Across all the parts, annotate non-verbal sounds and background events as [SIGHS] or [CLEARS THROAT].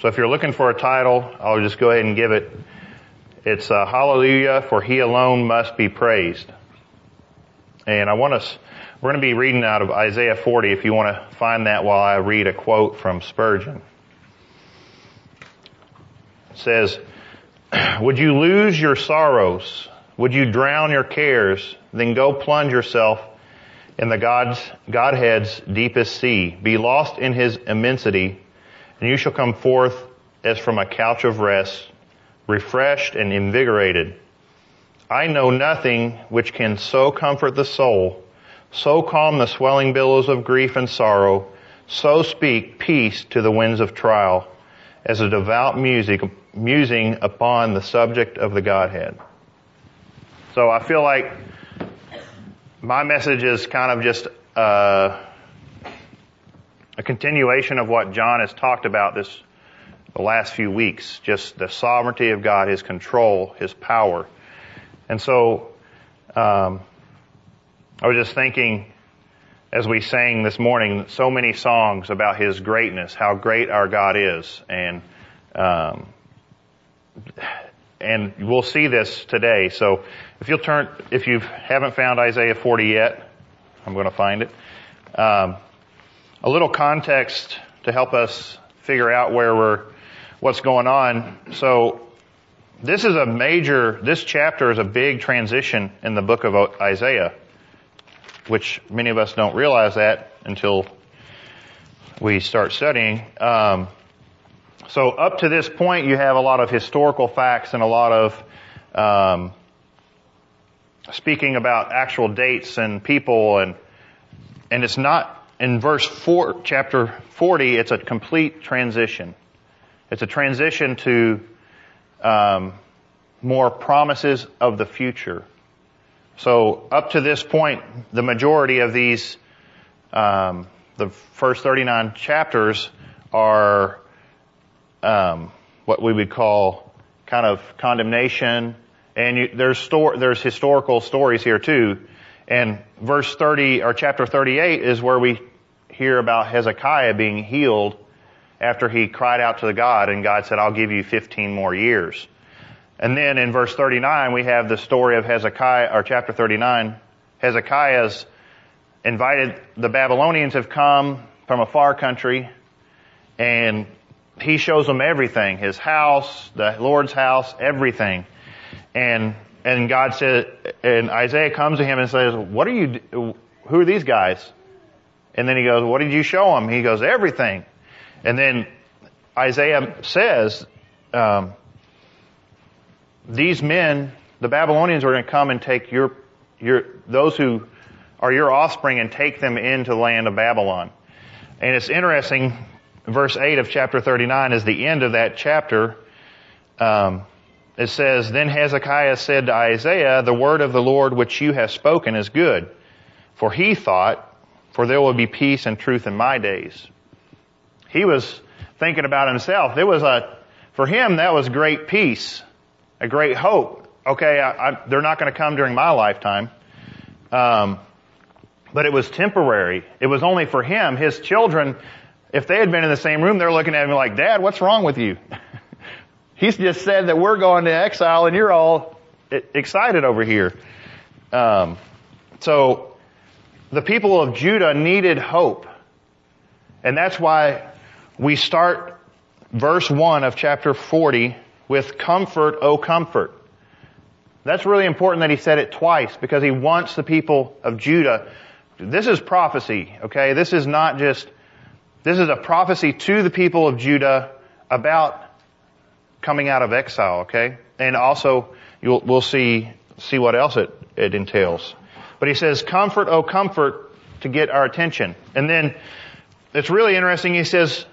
So if you're looking for a title, I'll just go ahead and give it. It's uh, Hallelujah, for He alone must be praised. And I want us, we're going to be reading out of Isaiah 40 if you want to find that while I read a quote from Spurgeon. It says, [CLEARS THROAT] Would you lose your sorrows? Would you drown your cares? Then go plunge yourself in the God's, Godhead's deepest sea. Be lost in His immensity, and you shall come forth as from a couch of rest, refreshed and invigorated. I know nothing which can so comfort the soul, so calm the swelling billows of grief and sorrow, so speak peace to the winds of trial, as a devout music, musing upon the subject of the Godhead. So I feel like my message is kind of just uh, a continuation of what John has talked about this the last few weeks, just the sovereignty of God, His control, His power. And so, um, I was just thinking, as we sang this morning, so many songs about His greatness, how great our God is, and um, and we'll see this today. So, if you'll turn, if you haven't found Isaiah 40 yet, I'm going to find it. Um, a little context to help us figure out where we're, what's going on. So, this is a major, this chapter is a big transition in the book of Isaiah, which many of us don't realize that until we start studying. Um, so up to this point, you have a lot of historical facts and a lot of um, speaking about actual dates and people, and and it's not in verse four, chapter forty. It's a complete transition. It's a transition to um, more promises of the future. So up to this point, the majority of these, um, the first 39 chapters are um, what we would call kind of condemnation, and you, there's there's historical stories here too. And verse 30 or chapter 38 is where we hear about Hezekiah being healed after he cried out to the God, and God said, "I'll give you 15 more years." And then in verse 39, we have the story of Hezekiah, or chapter 39. Hezekiah's invited, the Babylonians have come from a far country, and he shows them everything. His house, the Lord's house, everything. And, and God said, and Isaiah comes to him and says, what are you, who are these guys? And then he goes, what did you show them? He goes, everything. And then Isaiah says, um, these men, the Babylonians are going to come and take your, your, those who are your offspring and take them into the land of Babylon. And it's interesting, verse 8 of chapter 39 is the end of that chapter. Um, it says, Then Hezekiah said to Isaiah, The word of the Lord which you have spoken is good. For he thought, For there will be peace and truth in my days. He was thinking about himself. It was a, for him, that was great peace a great hope. Okay, I, I, they're not going to come during my lifetime. Um, but it was temporary. It was only for him. His children, if they had been in the same room, they're looking at him like, Dad, what's wrong with you? [LAUGHS] He's just said that we're going to exile and you're all excited over here. Um, so the people of Judah needed hope. And that's why we start verse 1 of chapter 40 with comfort, O comfort. That's really important that he said it twice because he wants the people of Judah. This is prophecy, okay? This is not just, this is a prophecy to the people of Judah about coming out of exile, okay? And also, we'll see, see what else it, it entails. But he says, comfort, oh comfort, to get our attention. And then, it's really interesting, he says,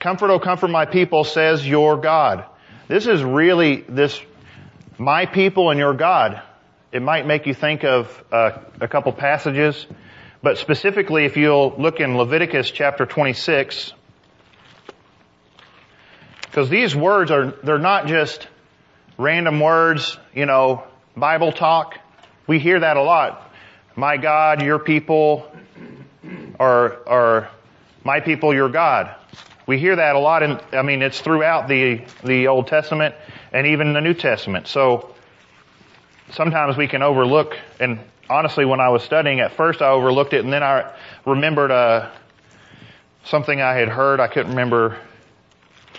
comfort, oh comfort my people, says your God. This is really this, my people and your God. It might make you think of uh, a couple passages, but specifically if you'll look in Leviticus chapter 26, because these words are, they're not just random words, you know, Bible talk. We hear that a lot. My God, your people, or, or my people, your God. We hear that a lot in, I mean, it's throughout the, the Old Testament and even the New Testament. So sometimes we can overlook, and honestly, when I was studying at first, I overlooked it, and then I remembered uh, something I had heard. I couldn't remember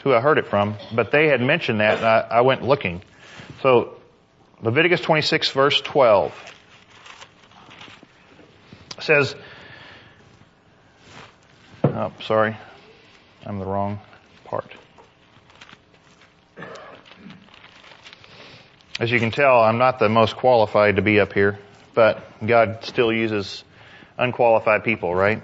who I heard it from, but they had mentioned that, and I, I went looking. So Leviticus 26, verse 12 says, oh, sorry, I'm the wrong part. As you can tell, I'm not the most qualified to be up here, but God still uses unqualified people, right?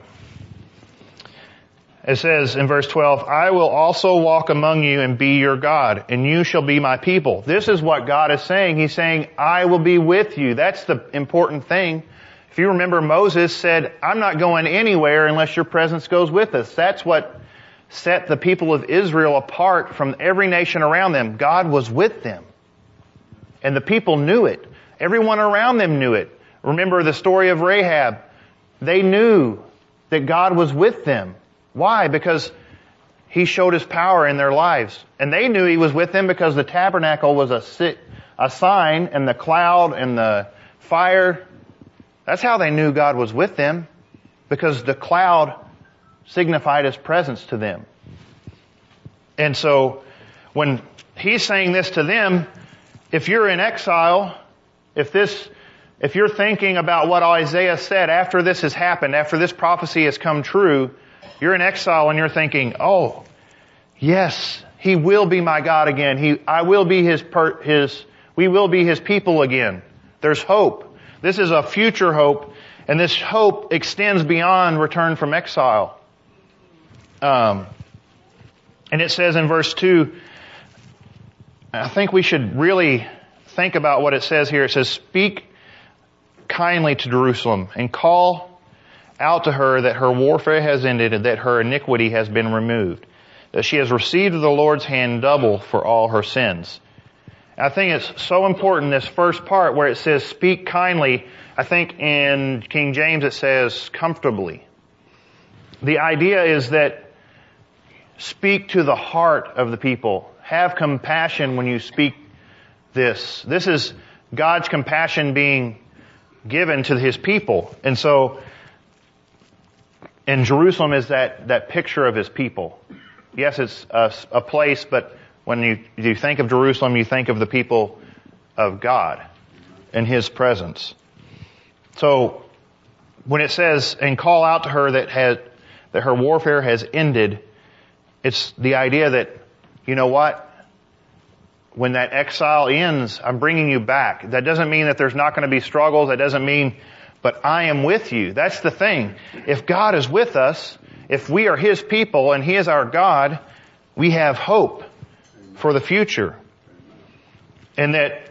It says in verse 12, I will also walk among you and be your God, and you shall be my people. This is what God is saying. He's saying, I will be with you. That's the important thing. If you remember, Moses said, I'm not going anywhere unless your presence goes with us. That's what set the people of Israel apart from every nation around them. God was with them. And the people knew it. Everyone around them knew it. Remember the story of Rahab. They knew that God was with them. Why? Because he showed his power in their lives. And they knew he was with them because the tabernacle was a, a sign and the cloud and the fire. That's how they knew God was with them because the cloud signified his presence to them. And so when he's saying this to them, if you're in exile, if this, if you're thinking about what Isaiah said after this has happened, after this prophecy has come true, you're in exile and you're thinking, oh, yes, he will be my God again. He, I will be his, per, his, we will be his people again. There's hope. This is a future hope, and this hope extends beyond return from exile. Um, and it says in verse 2, I think we should really think about what it says here. It says, Speak kindly to Jerusalem and call out to her that her warfare has ended and that her iniquity has been removed, that she has received the Lord's hand double for all her sins. I think it's so important, this first part where it says speak kindly. I think in King James it says comfortably. The idea is that speak to the heart of the people. Have compassion when you speak this. This is God's compassion being given to his people. And so and Jerusalem is that, that picture of his people. Yes, it's a, a place, but when you, you think of Jerusalem, you think of the people of God and his presence. So, when it says, and call out to her that has, that her warfare has ended, it's the idea that, you know what? When that exile ends, I'm bringing you back. That doesn't mean that there's not going to be struggles. That doesn't mean but I am with you. That's the thing. If God is with us, if we are His people and He is our God, we have hope for the future. And that,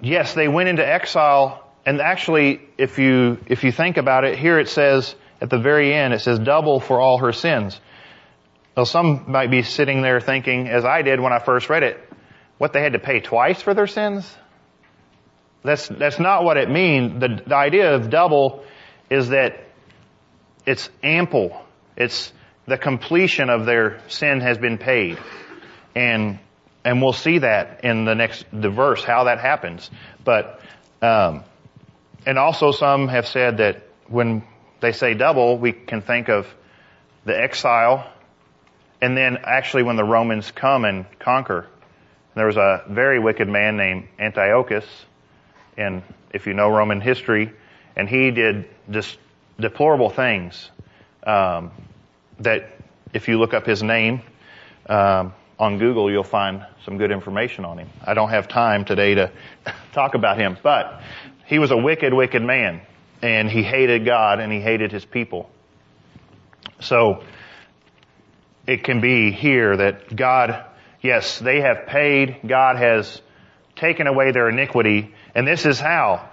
yes, they went into exile, and actually, if you, if you think about it, here it says, at the very end, it says double for all her sins. Well, some might be sitting there thinking, as I did when I first read it, what they had to pay twice for their sins? That's, that's not what it means. The, the idea of double is that it's ample. It's the completion of their sin has been paid. And, and we'll see that in the next, the verse, how that happens. But, um, and also some have said that when they say double, we can think of the exile, and then actually when the Romans come and conquer. There was a very wicked man named Antiochus, and if you know Roman history, and he did just deplorable things um, that if you look up his name um, on Google, you'll find some good information on him. I don't have time today to [LAUGHS] talk about him, but he was a wicked, wicked man, and he hated God and he hated his people. So it can be here that God, yes, they have paid, God has taken away their iniquity, and this is how.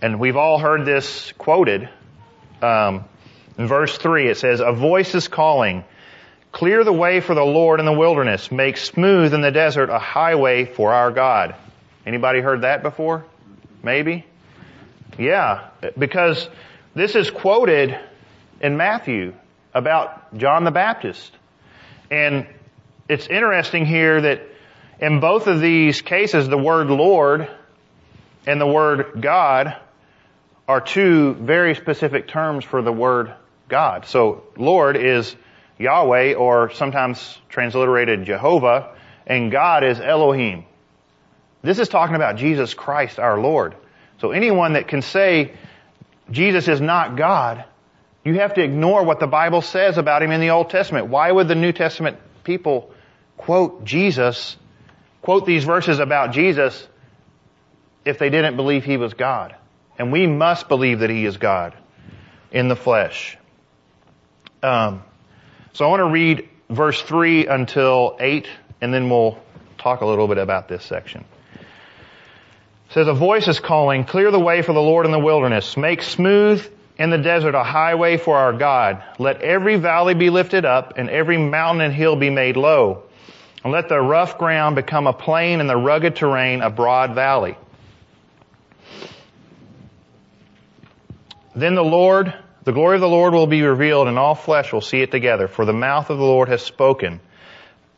And we've all heard this quoted. Um, in verse 3, it says, A voice is calling, Clear the way for the Lord in the wilderness. Make smooth in the desert a highway for our God. Anybody heard that before? Maybe? Yeah, because this is quoted in Matthew about John the Baptist. And it's interesting here that in both of these cases, the word Lord and the word God are two very specific terms for the word God. So Lord is Yahweh or sometimes transliterated Jehovah and God is Elohim. This is talking about Jesus Christ our Lord. So anyone that can say Jesus is not God, you have to ignore what the Bible says about him in the Old Testament. Why would the New Testament people quote Jesus, quote these verses about Jesus if they didn't believe he was God? And we must believe that he is God in the flesh. Um, so I want to read verse 3 until 8, and then we'll talk a little bit about this section. It says, A voice is calling, Clear the way for the Lord in the wilderness. Make smooth in the desert a highway for our God. Let every valley be lifted up, and every mountain and hill be made low. And let the rough ground become a plain, and the rugged terrain a broad valley. Then the Lord, the glory of the Lord will be revealed, and all flesh will see it together, for the mouth of the Lord has spoken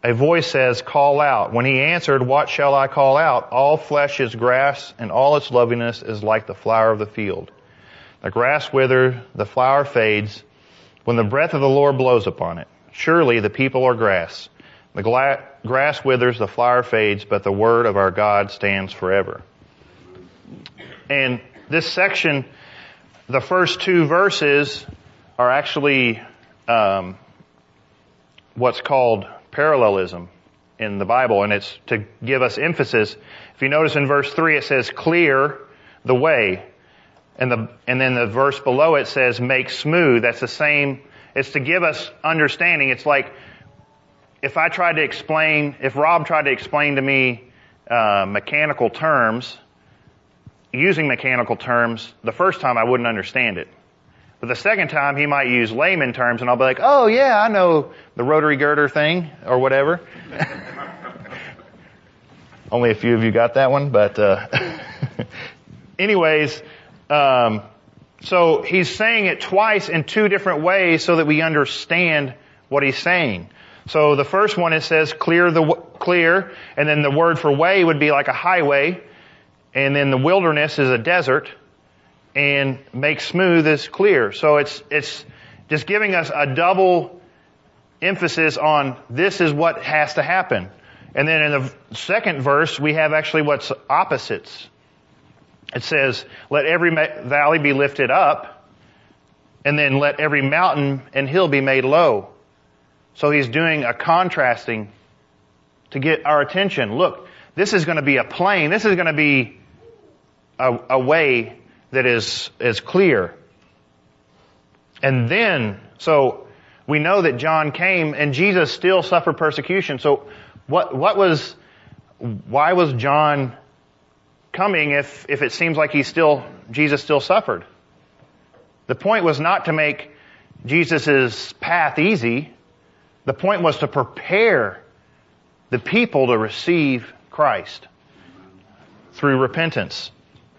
a voice says, call out. When he answered, what shall I call out? All flesh is grass and all its loveliness is like the flower of the field. The grass withers, the flower fades when the breath of the Lord blows upon it. Surely the people are grass. The gla- grass withers, the flower fades, but the word of our God stands forever. And this section, the first two verses are actually um, what's called parallelism in the Bible, and it's to give us emphasis. If you notice in verse 3, it says, clear the way. And, the, and then the verse below it says, make smooth. That's the same. It's to give us understanding. It's like if I tried to explain, if Rob tried to explain to me uh, mechanical terms, using mechanical terms, the first time I wouldn't understand it. But the second time he might use layman terms and I'll be like, oh yeah, I know the rotary girder thing or whatever. [LAUGHS] Only a few of you got that one, but uh, [LAUGHS] anyways, um, so he's saying it twice in two different ways so that we understand what he's saying. So the first one it says clear the clear, and then the word for way would be like a highway, and then the wilderness is a desert and make smooth is clear. So it's, it's just giving us a double emphasis on this is what has to happen. And then in the second verse, we have actually what's opposites. It says, let every valley be lifted up, and then let every mountain and hill be made low. So he's doing a contrasting to get our attention. Look, this is going to be a plain. This is going to be a, a way that is, is clear. And then, so we know that John came and Jesus still suffered persecution. So what, what was, why was John coming if, if it seems like he still, Jesus still suffered? The point was not to make Jesus' path easy. The point was to prepare the people to receive Christ through repentance.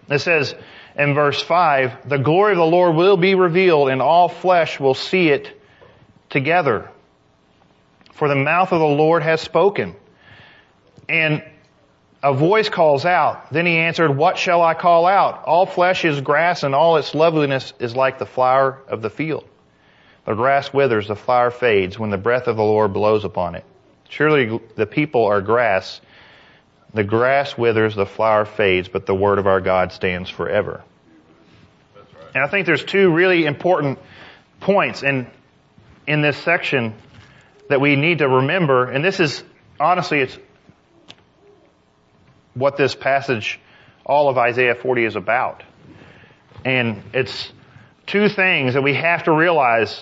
It says, in verse 5, the glory of the Lord will be revealed and all flesh will see it together. For the mouth of the Lord has spoken. And a voice calls out. Then he answered, What shall I call out? All flesh is grass and all its loveliness is like the flower of the field. The grass withers, the flower fades when the breath of the Lord blows upon it. Surely the people are grass the grass withers, the flower fades, but the word of our God stands forever. Right. And I think there's two really important points in, in this section that we need to remember, and this is, honestly, it's what this passage, all of Isaiah 40 is about. And it's two things that we have to realize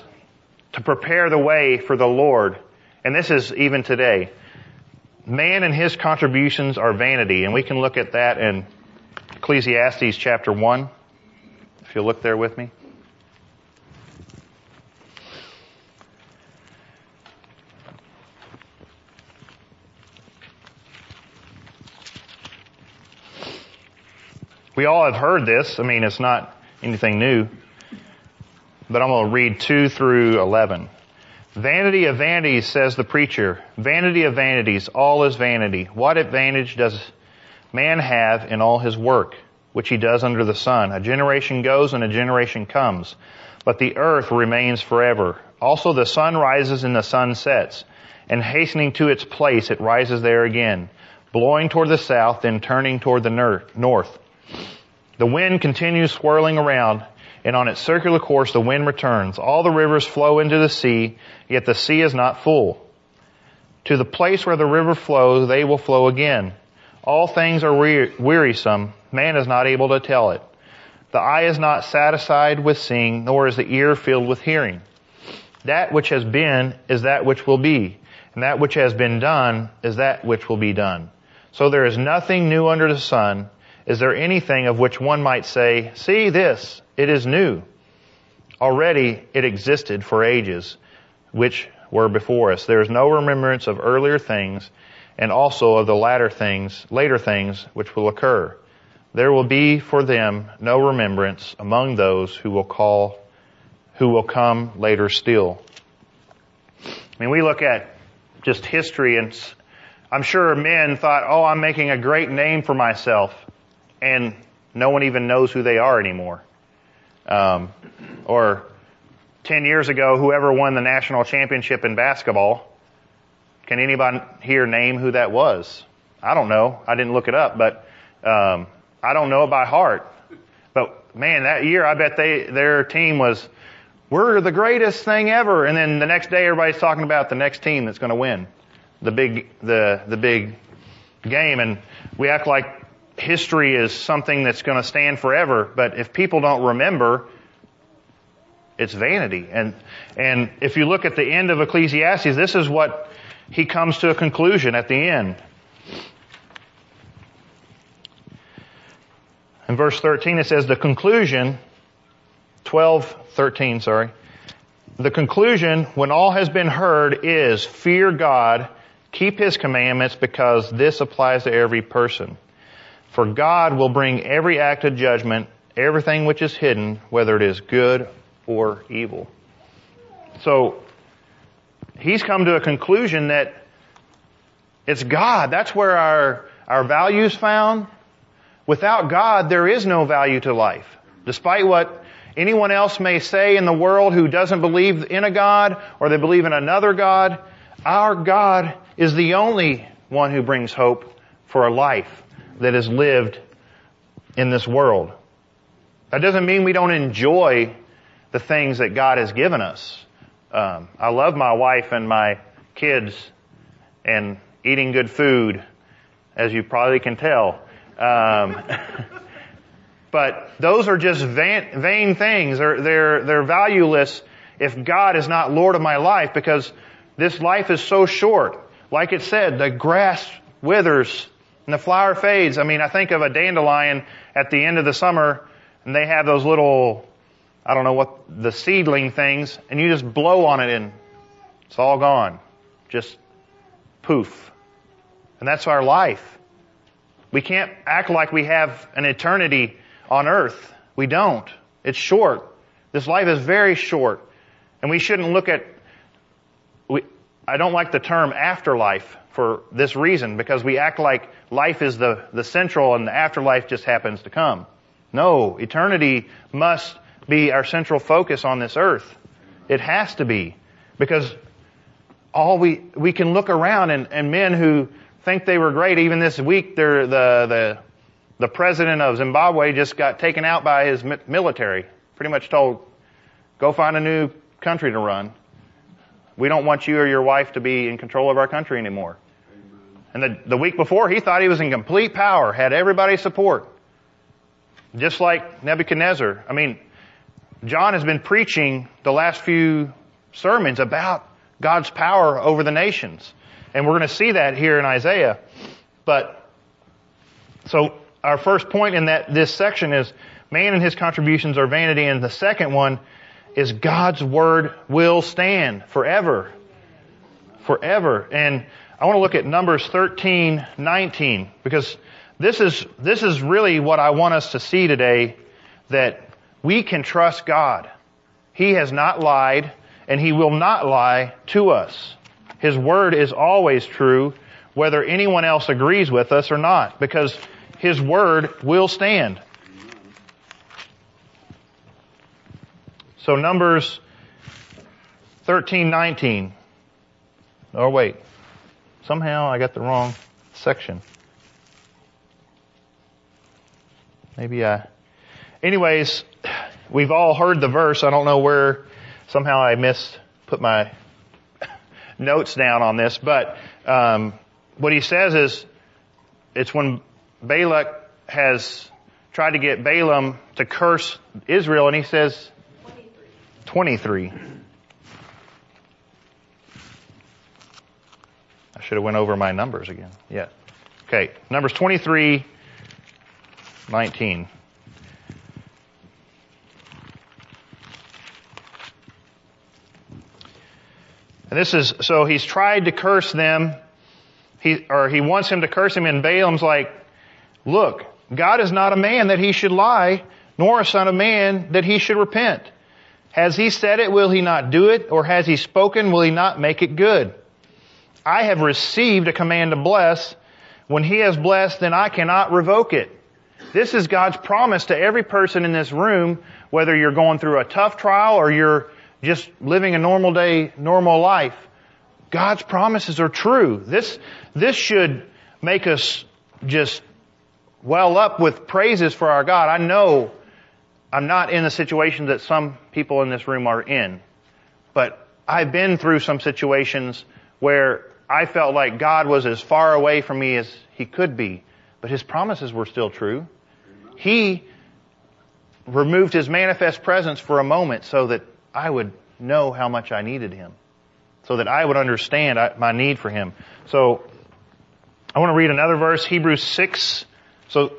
to prepare the way for the Lord. And this is even today man and his contributions are vanity, and we can look at that in Ecclesiastes chapter 1, if you'll look there with me. We all have heard this. I mean, it's not anything new. But I'm going to read 2 through 11. Vanity of vanities, says the preacher. Vanity of vanities, all is vanity. What advantage does man have in all his work, which he does under the sun? A generation goes and a generation comes, but the earth remains forever. Also the sun rises and the sun sets, and hastening to its place it rises there again, blowing toward the south, then turning toward the north. The wind continues swirling around, and on its circular course the wind returns. All the rivers flow into the sea, yet the sea is not full. To the place where the river flows, they will flow again. All things are wearisome. Man is not able to tell it. The eye is not satisfied with seeing, nor is the ear filled with hearing. That which has been is that which will be, and that which has been done is that which will be done. So there is nothing new under the sun. Is there anything of which one might say, see this, it is new. Already it existed for ages, which were before us. There is no remembrance of earlier things, and also of the latter things, later things, which will occur. There will be for them no remembrance among those who will call, who will come later still. I mean, we look at just history and I'm sure men thought, oh, I'm making a great name for myself. And no one even knows who they are anymore. Um, or 10 years ago, whoever won the national championship in basketball, can anybody here name who that was? I don't know. I didn't look it up, but um, I don't know it by heart. But man, that year, I bet they their team was we're the greatest thing ever. And then the next day, everybody's talking about the next team that's going to win the big the the big game, and we act like history is something that's going to stand forever, but if people don't remember, it's vanity. And, and if you look at the end of Ecclesiastes, this is what he comes to a conclusion at the end. In verse 13 it says, the conclusion, 12, 13, sorry. The conclusion, when all has been heard, is fear God, keep His commandments because this applies to every person. For God will bring every act of judgment, everything which is hidden, whether it is good or evil. So, he's come to a conclusion that it's God. That's where our, our value is found. Without God, there is no value to life. Despite what anyone else may say in the world who doesn't believe in a God or they believe in another God, our God is the only one who brings hope for a life that is lived in this world. That doesn't mean we don't enjoy the things that God has given us. Um, I love my wife and my kids and eating good food, as you probably can tell. Um, [LAUGHS] but those are just vain, vain things. They're, they're, they're valueless if God is not Lord of my life because this life is so short. Like it said, the grass withers and the flower fades. I mean, I think of a dandelion at the end of the summer and they have those little, I don't know what, the seedling things and you just blow on it and it's all gone. Just poof. And that's our life. We can't act like we have an eternity on earth. We don't. It's short. This life is very short. And we shouldn't look at, we, I don't like the term afterlife for this reason because we act like life is the, the central and the afterlife just happens to come. No, eternity must be our central focus on this earth. It has to be because all we, we can look around and, and men who think they were great, even this week, they're the, the, the president of Zimbabwe just got taken out by his military. Pretty much told, go find a new country to run. We don't want you or your wife to be in control of our country anymore. And the, the week before, he thought he was in complete power, had everybody's support. Just like Nebuchadnezzar. I mean, John has been preaching the last few sermons about God's power over the nations. And we're going to see that here in Isaiah. But, so our first point in that, this section is man and his contributions are vanity. And the second one is God's word will stand forever. Forever. And I want to look at Numbers 13, 19, because this is, this is really what I want us to see today, that we can trust God. He has not lied, and he will not lie to us. His word is always true, whether anyone else agrees with us or not, because his word will stand. So Numbers 13, 19. Oh wait. Somehow I got the wrong section. Maybe I, anyways, we've all heard the verse. I don't know where somehow I missed, put my [LAUGHS] notes down on this, but, um, what he says is, it's when Balak has tried to get Balaam to curse Israel and he says, 23. I should have went over my numbers again. Yeah. Okay. Numbers 23, 19. And this is, so he's tried to curse them. He, or he wants him to curse him and Balaam's like, look, God is not a man that he should lie, nor a son of man that he should repent. Has he said it, will he not do it? Or has he spoken, will he not make it good? I have received a command to bless. When he has blessed, then I cannot revoke it. This is God's promise to every person in this room, whether you're going through a tough trial or you're just living a normal day, normal life. God's promises are true. This, this should make us just well up with praises for our God. I know I'm not in the situation that some people in this room are in, but I've been through some situations where I felt like God was as far away from me as He could be, but His promises were still true. He removed His manifest presence for a moment so that I would know how much I needed Him, so that I would understand my need for Him. So, I want to read another verse, Hebrews 6. So,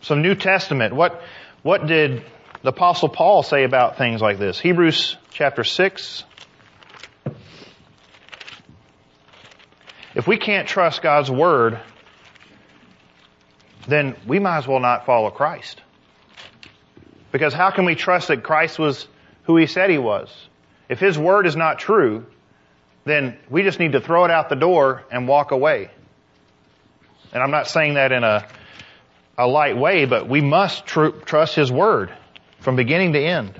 some New Testament. What, what did the apostle Paul say about things like this? Hebrews chapter 6. If we can't trust God's word, then we might as well not follow Christ. Because how can we trust that Christ was who he said he was? If his word is not true, then we just need to throw it out the door and walk away. And I'm not saying that in a, a light way, but we must tr- trust his word from beginning to end.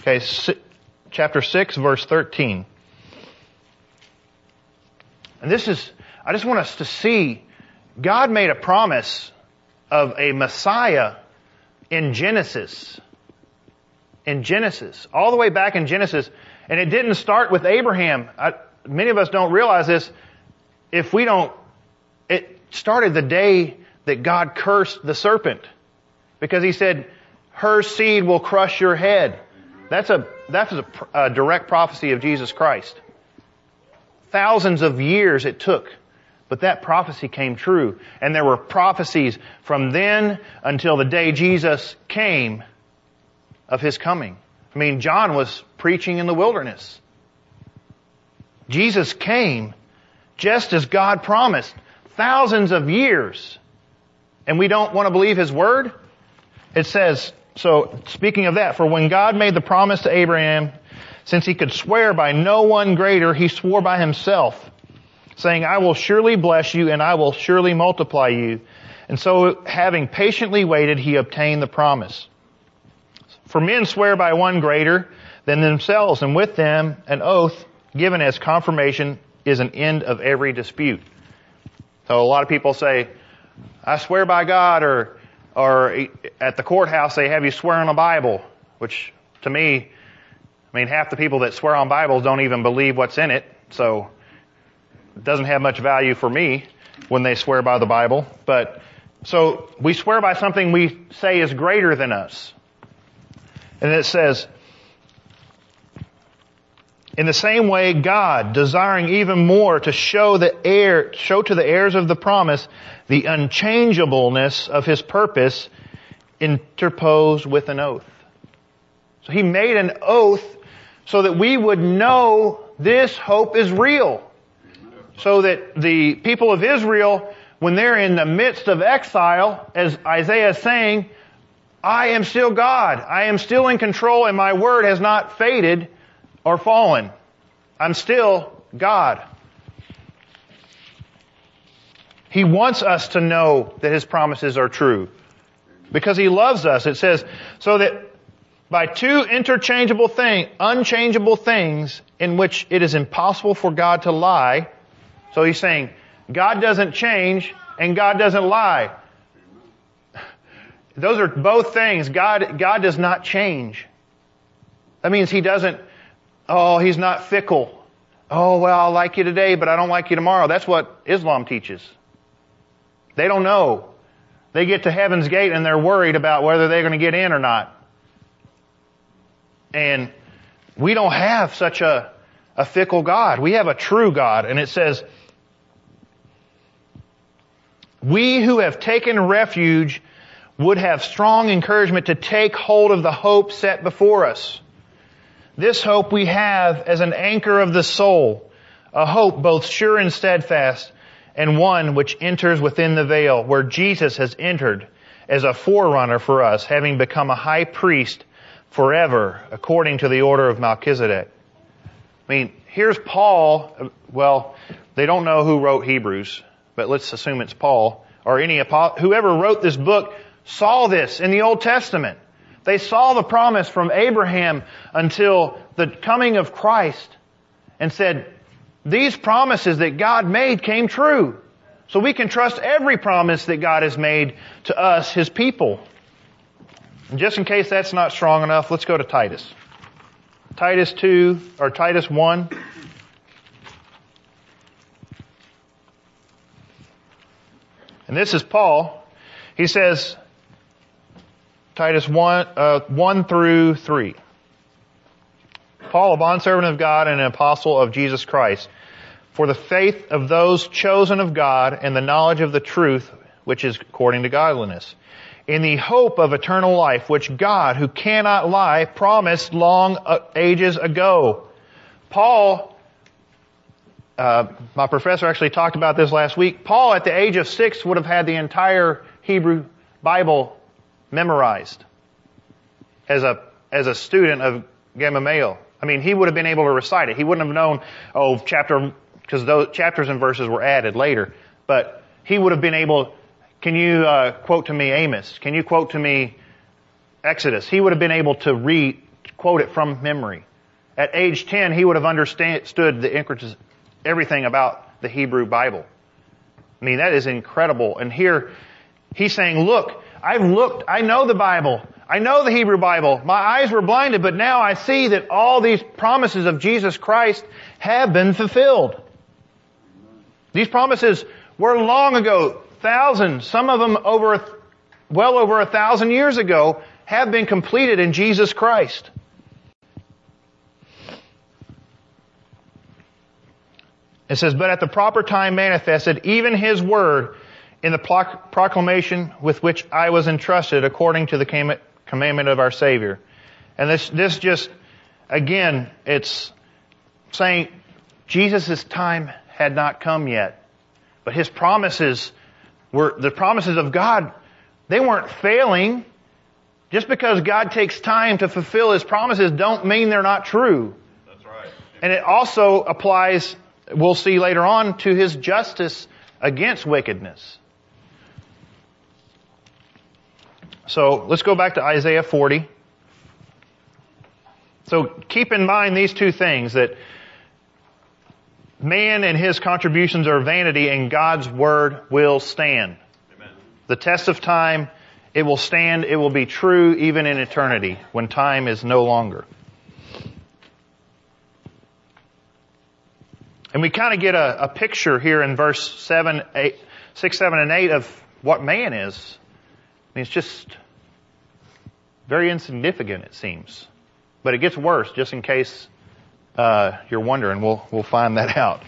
Okay, chapter 6, verse 13. And this is, I just want us to see, God made a promise of a Messiah in Genesis. In Genesis. All the way back in Genesis. And it didn't start with Abraham. I, many of us don't realize this. If we don't, it started the day that God cursed the serpent because he said, her seed will crush your head. That's a, that's a, a direct prophecy of Jesus Christ. Thousands of years it took, but that prophecy came true. And there were prophecies from then until the day Jesus came of his coming. I mean, John was preaching in the wilderness. Jesus came just as God promised, thousands of years and we don't want to believe his word? It says, so speaking of that, for when God made the promise to Abraham, since he could swear by no one greater, he swore by himself, saying, I will surely bless you and I will surely multiply you. And so having patiently waited, he obtained the promise. For men swear by one greater than themselves, and with them an oath given as confirmation is an end of every dispute. So a lot of people say, I swear by God, or, or at the courthouse they have you swear on a Bible, which to me, I mean, half the people that swear on Bibles don't even believe what's in it, so it doesn't have much value for me when they swear by the Bible. But, so we swear by something we say is greater than us. And it says, in the same way, God, desiring even more to show the heir, show to the heirs of the promise the unchangeableness of his purpose, interposed with an oath. So he made an oath so that we would know this hope is real. So that the people of Israel, when they're in the midst of exile, as Isaiah is saying, I am still God. I am still in control and my word has not faded or fallen. I'm still God. He wants us to know that His promises are true. Because He loves us. It says, so that by two interchangeable things, unchangeable things in which it is impossible for God to lie. So He's saying, God doesn't change and God doesn't lie. Those are both things. God, God does not change. That means He doesn't, oh, He's not fickle. Oh, well, I'll like you today, but I don't like you tomorrow. That's what Islam teaches. They don't know. They get to heaven's gate and they're worried about whether they're going to get in or not. And we don't have such a, a fickle God. We have a true God. And it says, we who have taken refuge would have strong encouragement to take hold of the hope set before us. This hope we have as an anchor of the soul, a hope both sure and steadfast, and one which enters within the veil, where Jesus has entered as a forerunner for us, having become a high priest forever, according to the order of Melchizedek. I mean, here's Paul, well, they don't know who wrote Hebrews, but let's assume it's Paul, or any, whoever wrote this book saw this in the Old Testament. They saw the promise from Abraham until the coming of Christ and said, these promises that God made came true. So we can trust every promise that God has made to us, His people. And just in case that's not strong enough, let's go to Titus. Titus 2, or Titus 1. And this is Paul. He says, Titus 1, uh, 1 through 3. Paul, a bondservant of God and an apostle of Jesus Christ, for the faith of those chosen of God and the knowledge of the truth, which is according to godliness, in the hope of eternal life, which God, who cannot lie, promised long uh, ages ago. Paul, uh, my professor actually talked about this last week. Paul, at the age of six, would have had the entire Hebrew Bible memorized as a, as a student of Gamaliel. I mean, he would have been able to recite it. He wouldn't have known, oh, chapter, because those chapters and verses were added later. But he would have been able, can you uh, quote to me Amos? Can you quote to me Exodus? He would have been able to read, quote it from memory. At age 10, he would have understood the everything about the Hebrew Bible. I mean, that is incredible. And here, he's saying, look, I've looked, I know the Bible. I know the Hebrew Bible. My eyes were blinded, but now I see that all these promises of Jesus Christ have been fulfilled. These promises were long ago, thousands, some of them over, well over a thousand years ago, have been completed in Jesus Christ. It says, but at the proper time manifested, even His Word, in the proclamation with which I was entrusted according to the commandment of our Savior. And this, this just, again, it's saying Jesus' time had not come yet. But His promises were, the promises of God, they weren't failing. Just because God takes time to fulfill His promises don't mean they're not true. That's right. And it also applies, we'll see later on, to His justice against wickedness. So let's go back to Isaiah 40. So keep in mind these two things that man and his contributions are vanity and God's word will stand. Amen. The test of time, it will stand, it will be true even in eternity when time is no longer. And we kind of get a, a picture here in verse 7, 8, 6, 7, and 8 of what man is I mean, it's just very insignificant, it seems. But it gets worse, just in case uh, you're wondering. We'll we'll find that [LAUGHS] out.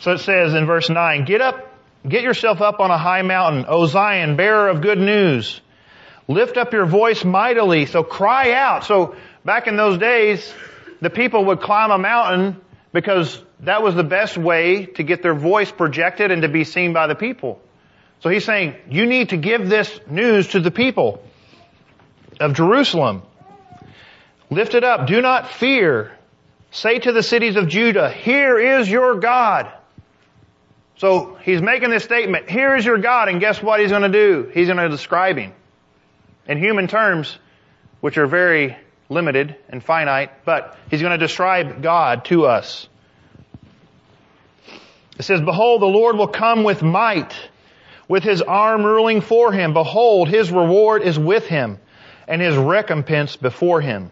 So it says in verse nine, "Get up, get yourself up on a high mountain, O Zion, bearer of good news. Lift up your voice mightily. So cry out. So back in those days, the people would climb a mountain because that was the best way to get their voice projected and to be seen by the people. So he's saying, you need to give this news to the people. of Jerusalem. Lift it up. Do not fear. Say to the cities of Judah, here is your God. So he's making this statement, here is your God, and guess what he's going to do? He's going to describe him. In human terms, which are very limited and finite, but he's going to describe God to us. It says, Behold, the Lord will come with might, with his arm ruling for him. Behold, his reward is with him, and his recompense before him.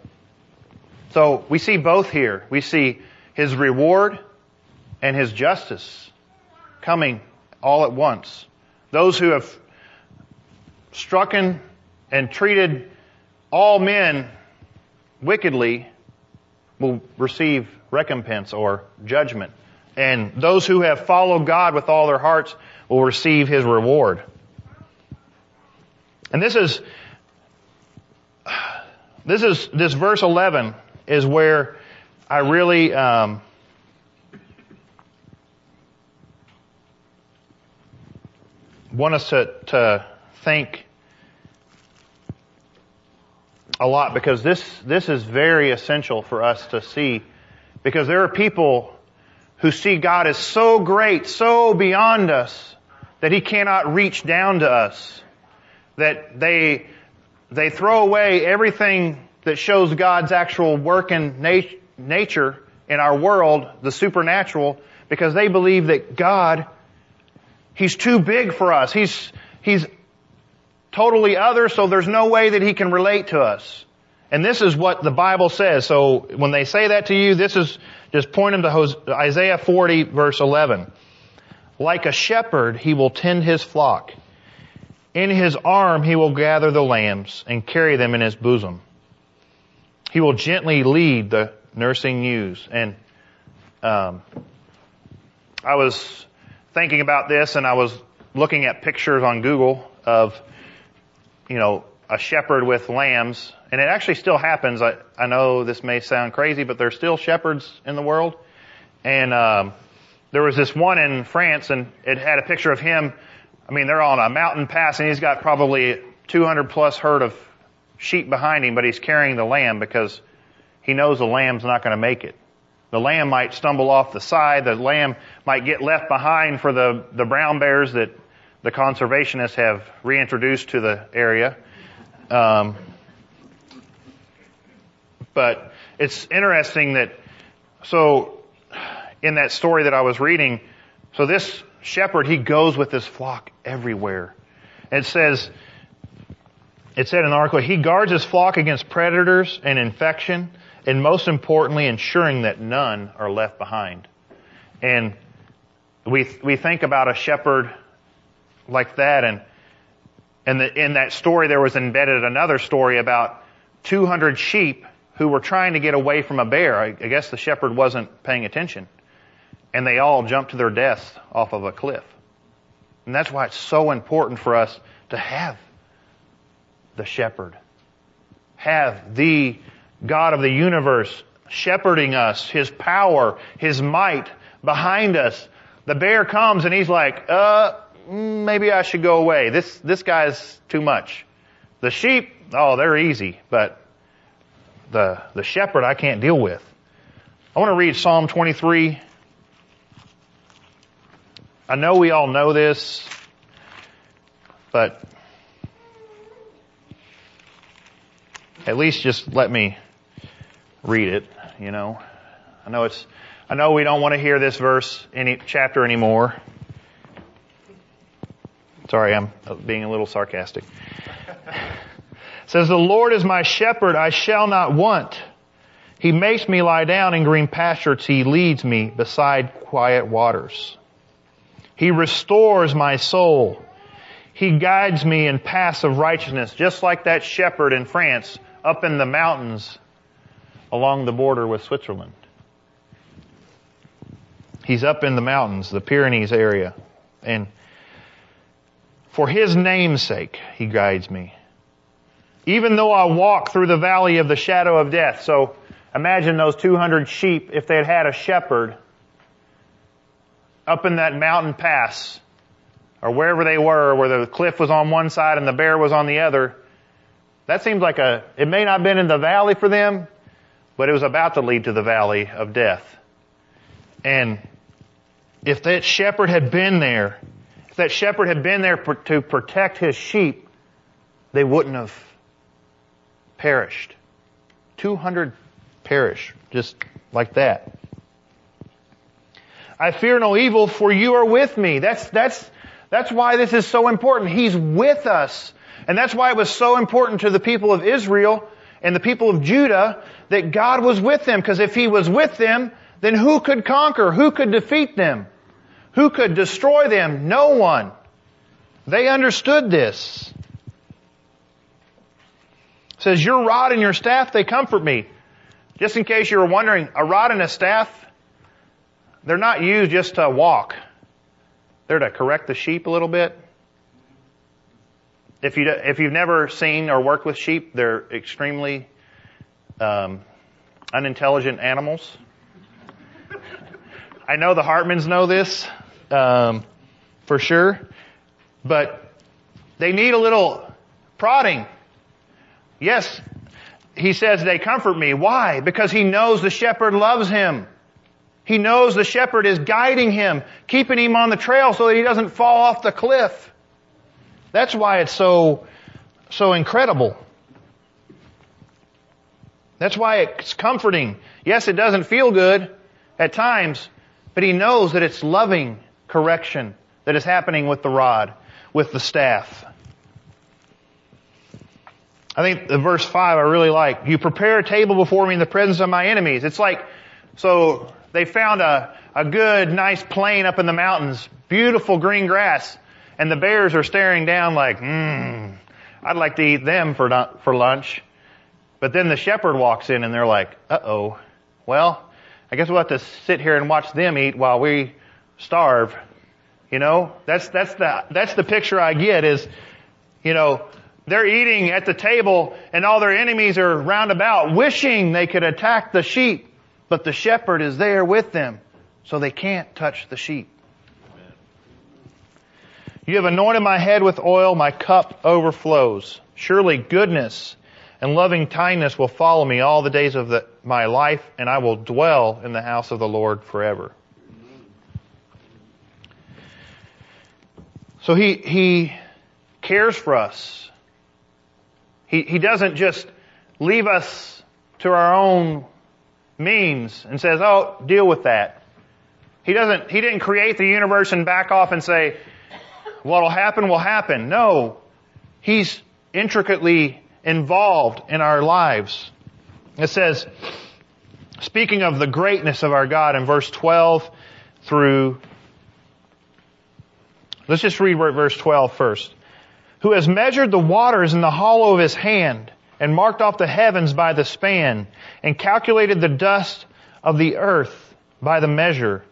So we see both here. We see his reward and his justice coming all at once. Those who have strucken and treated all men wickedly will receive recompense or judgment. And those who have followed God with all their hearts will receive His reward. And this is, this is, this verse 11 is where I really, um, want us to, to think a lot because this, this is very essential for us to see because there are people who see God as so great, so beyond us that He cannot reach down to us. That they, they throw away everything that shows God's actual work and nat- nature in our world, the supernatural, because they believe that God, He's too big for us. He's, He's totally other, so there's no way that He can relate to us. And this is what the Bible says. So when they say that to you, this is just point them to Isaiah 40 verse 11. Like a shepherd, he will tend his flock. In his arm he will gather the lambs and carry them in his bosom. He will gently lead the nursing ewes. And um, I was thinking about this, and I was looking at pictures on Google of, you know, a shepherd with lambs, and it actually still happens. I, I know this may sound crazy, but there's still shepherds in the world. And um, there was this one in France, and it had a picture of him. I mean, they're on a mountain pass, and he's got probably 200 plus herd of sheep behind him, but he's carrying the lamb because he knows the lamb's not going to make it. The lamb might stumble off the side. The lamb might get left behind for the, the brown bears that the conservationists have reintroduced to the area. Um, but it's interesting that, so in that story that I was reading, so this shepherd, he goes with his flock everywhere. It says, it said in the article, he guards his flock against predators and infection, and most importantly, ensuring that none are left behind. And we, we think about a shepherd like that, and, and the, in that story there was embedded another story about 200 sheep who were trying to get away from a bear. I, I guess the shepherd wasn't paying attention. And they all jumped to their deaths off of a cliff. And that's why it's so important for us to have the shepherd. Have the God of the universe shepherding us, His power, His might behind us. The bear comes and he's like, uh, maybe I should go away. This, this guy's too much. The sheep, oh, they're easy, but the, the shepherd I can't deal with. I want to read Psalm 23. I know we all know this, but at least just let me read it, you know. I know it's, I know we don't want to hear this verse, any chapter anymore. Sorry, I'm being a little sarcastic. It says, the Lord is my shepherd, I shall not want. He makes me lie down in green pastures. He leads me beside quiet waters. He restores my soul. He guides me in paths of righteousness, just like that shepherd in France up in the mountains along the border with Switzerland. He's up in the mountains, the Pyrenees area. And for his name's sake, he guides me. Even though I walk through the valley of the shadow of death. So imagine those 200 sheep if they had had a shepherd up in that mountain pass or wherever they were, where the cliff was on one side and the bear was on the other That seems like a, it may not have been in the valley for them, but it was about to lead to the valley of death. And if that shepherd had been there, if that shepherd had been there to protect his sheep, they wouldn't have perished. 200 perish, just like that. I fear no evil, for you are with me. That's, that's, that's why this is so important. He's with us. And that's why it was so important to the people of Israel and the people of Judah that God was with them. Because if He was with them, then who could conquer? Who could defeat them? Who could destroy them? No one. They understood this. It says, Your rod and your staff, they comfort me. Just in case you were wondering, a rod and a staff, they're not used just to walk. They're to correct the sheep a little bit. If you if you've never seen or worked with sheep, they're extremely um, unintelligent animals. [LAUGHS] I know the Hartmans know this um, for sure, but they need a little prodding. Yes, he says they comfort me. Why? Because he knows the shepherd loves him. He knows the shepherd is guiding him, keeping him on the trail so that he doesn't fall off the cliff. That's why it's so, so incredible. That's why it's comforting. Yes, it doesn't feel good at times, but he knows that it's loving correction that is happening with the rod, with the staff. I think the verse 5 I really like. You prepare a table before me in the presence of my enemies. It's like, so they found a, a good, nice plain up in the mountains, beautiful green grass. And the bears are staring down like, mmm, I'd like to eat them for, for lunch. But then the shepherd walks in and they're like, uh oh, well, I guess we'll have to sit here and watch them eat while we starve. You know, that's, that's the, that's the picture I get is, you know, they're eating at the table and all their enemies are round about wishing they could attack the sheep, but the shepherd is there with them, so they can't touch the sheep. You have anointed my head with oil, my cup overflows. Surely goodness and loving kindness will follow me all the days of the, my life, and I will dwell in the house of the Lord forever. So he, he cares for us. He, he doesn't just leave us to our own means and says, oh, deal with that. He doesn't, he didn't create the universe and back off and say, what'll happen will happen. No. He's intricately involved in our lives. It says, speaking of the greatness of our God in verse 12 through, let's just read verse 12 first. Who has measured the waters in the hollow of his hand and marked off the heavens by the span and calculated the dust of the earth by the measure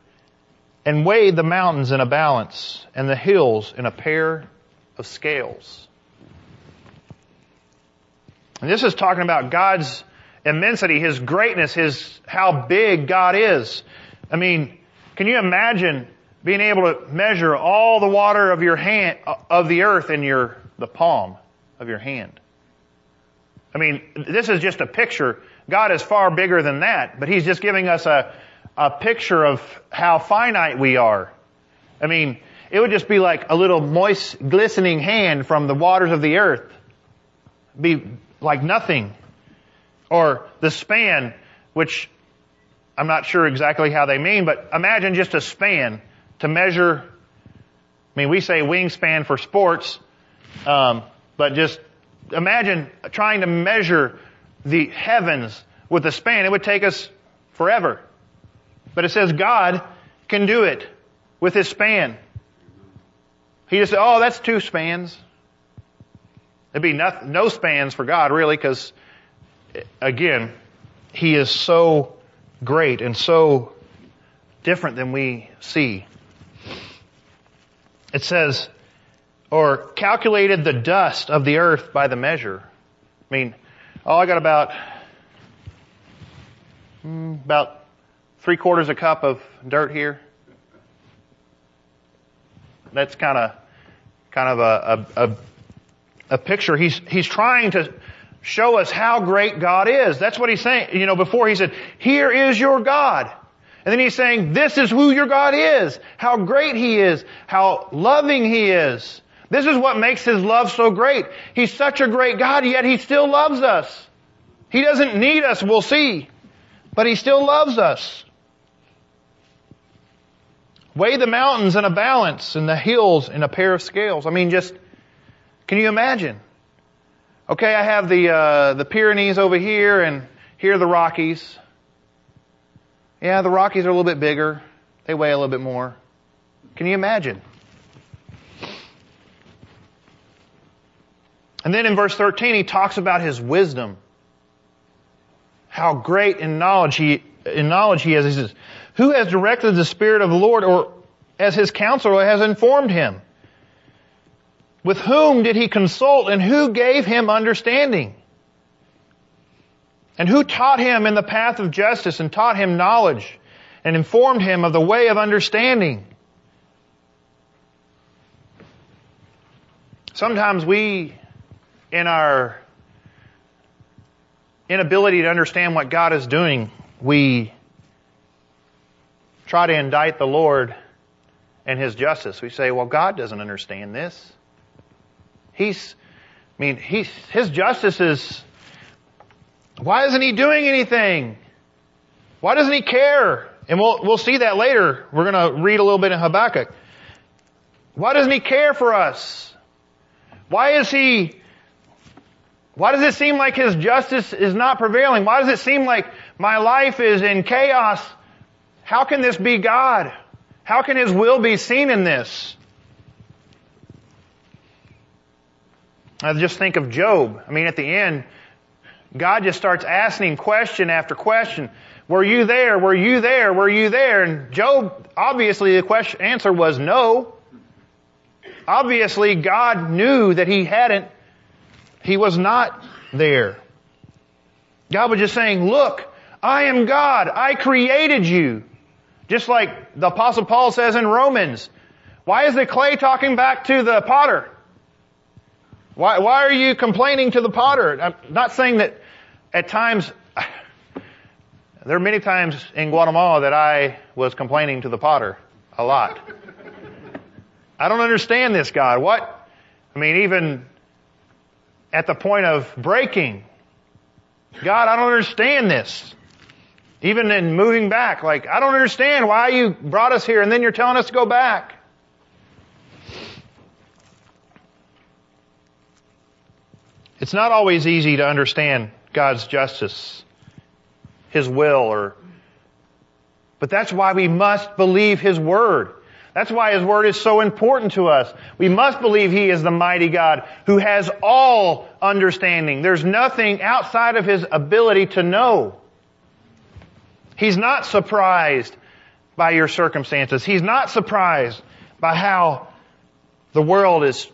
and weighed the mountains in a balance and the hills in a pair of scales. And this is talking about God's immensity, His greatness, His, how big God is. I mean, can you imagine being able to measure all the water of your hand, of the earth in your, the palm of your hand? I mean, this is just a picture. God is far bigger than that, but He's just giving us a, a picture of how finite we are. I mean, it would just be like a little moist, glistening hand from the waters of the earth. Be like nothing. Or the span, which I'm not sure exactly how they mean, but imagine just a span to measure. I mean, we say wingspan for sports, um, but just imagine trying to measure the heavens with a span. It would take us forever. But it says God can do it with his span. He just said, oh, that's two spans. There'd be no, no spans for God, really, because, again, he is so great and so different than we see. It says, or calculated the dust of the earth by the measure. I mean, oh, I got about, hmm, about three quarters a cup of dirt here. That's kind of kind of a, a, a, a picture. He's he's trying to show us how great God is. That's what he's saying. You know, before he said, here is your God. And then he's saying, this is who your God is, how great he is, how loving he is. This is what makes his love so great. He's such a great God, yet he still loves us. He doesn't need us, we'll see. But he still loves us. Weigh the mountains in a balance and the hills in a pair of scales. I mean, just, can you imagine? Okay, I have the, uh, the Pyrenees over here and here are the Rockies. Yeah, the Rockies are a little bit bigger. They weigh a little bit more. Can you imagine? And then in verse 13, he talks about his wisdom. How great in knowledge he, in knowledge he is. He says, who has directed the Spirit of the Lord or as his counselor has informed him? With whom did he consult and who gave him understanding? And who taught him in the path of justice and taught him knowledge and informed him of the way of understanding? Sometimes we, in our inability to understand what God is doing, we try to indict the Lord and His justice. We say, well, God doesn't understand this. He's, I mean, he's, His justice is, why isn't He doing anything? Why doesn't He care? And we'll, we'll see that later. We're going to read a little bit in Habakkuk. Why doesn't He care for us? Why is He, why does it seem like His justice is not prevailing? Why does it seem like my life is in chaos? How can this be God? How can His will be seen in this? I just think of Job. I mean, at the end, God just starts asking question after question. Were you there? Were you there? Were you there? And Job, obviously the question, answer was no. Obviously God knew that he hadn't, he was not there. God was just saying, look, I am God. I created you. Just like the apostle Paul says in Romans. Why is the clay talking back to the potter? Why, why are you complaining to the potter? I'm not saying that at times, [SIGHS] there are many times in Guatemala that I was complaining to the potter. A lot. I don't understand this God. What? I mean, even at the point of breaking, God, I don't understand this. Even in moving back, like, I don't understand why you brought us here and then you're telling us to go back. It's not always easy to understand God's justice, His will, or, but that's why we must believe His Word. That's why His Word is so important to us. We must believe He is the mighty God who has all understanding. There's nothing outside of His ability to know. He's not surprised by your circumstances. He's not surprised by how the world is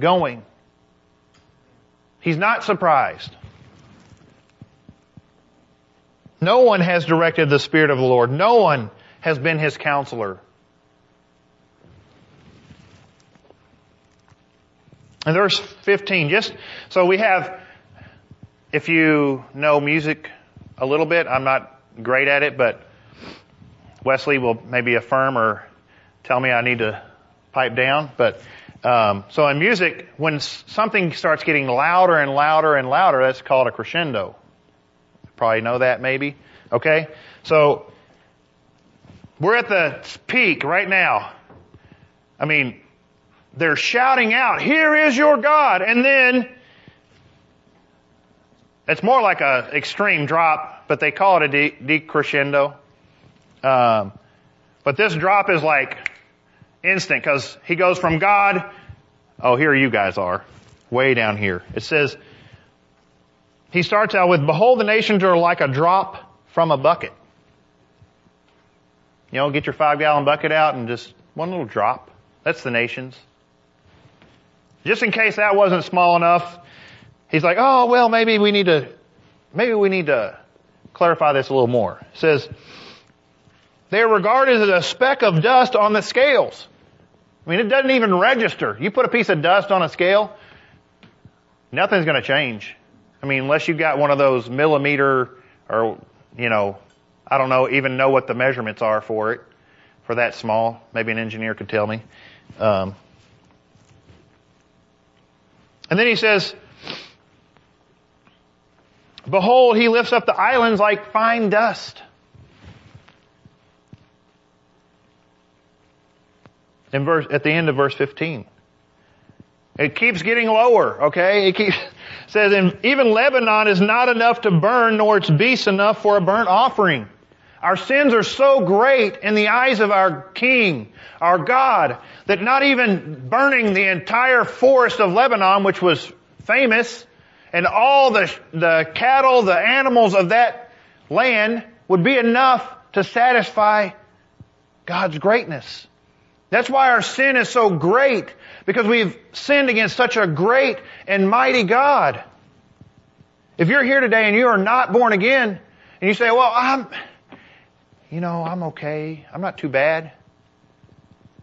going. He's not surprised. No one has directed the Spirit of the Lord. No one has been his counselor. And verse 15, just so we have, if you know music a little bit, I'm not great at it, but Wesley will maybe affirm or tell me I need to pipe down. But um, so in music, when something starts getting louder and louder and louder, that's called a crescendo. Probably know that maybe. Okay, so we're at the peak right now. I mean, they're shouting out, "Here is your God," and then it's more like a extreme drop, but they call it a decrescendo. Um, but this drop is like instant because he goes from God. Oh, here you guys are, way down here. It says he starts out with, "Behold, the nations are like a drop from a bucket." You know, get your five gallon bucket out and just one little drop. That's the nations. Just in case that wasn't small enough, he's like, oh, well, maybe we need to, maybe we need to clarify this a little more. It says, they are regarded as a speck of dust on the scales. I mean, it doesn't even register. You put a piece of dust on a scale, nothing's going to change. I mean, unless you've got one of those millimeter or, you know, I don't know, even know what the measurements are for it, for that small. Maybe an engineer could tell me. Um, and then he says, Behold, he lifts up the islands like fine dust. In verse, at the end of verse 15. It keeps getting lower, okay? It keeps, [LAUGHS] says, and even Lebanon is not enough to burn, nor its beasts enough for a burnt offering. Our sins are so great in the eyes of our King, our God, that not even burning the entire forest of Lebanon, which was famous, and all the, the cattle, the animals of that land would be enough to satisfy God's greatness. That's why our sin is so great, because we've sinned against such a great and mighty God. If you're here today and you are not born again, and you say, well, I'm, you know, I'm okay. I'm not too bad.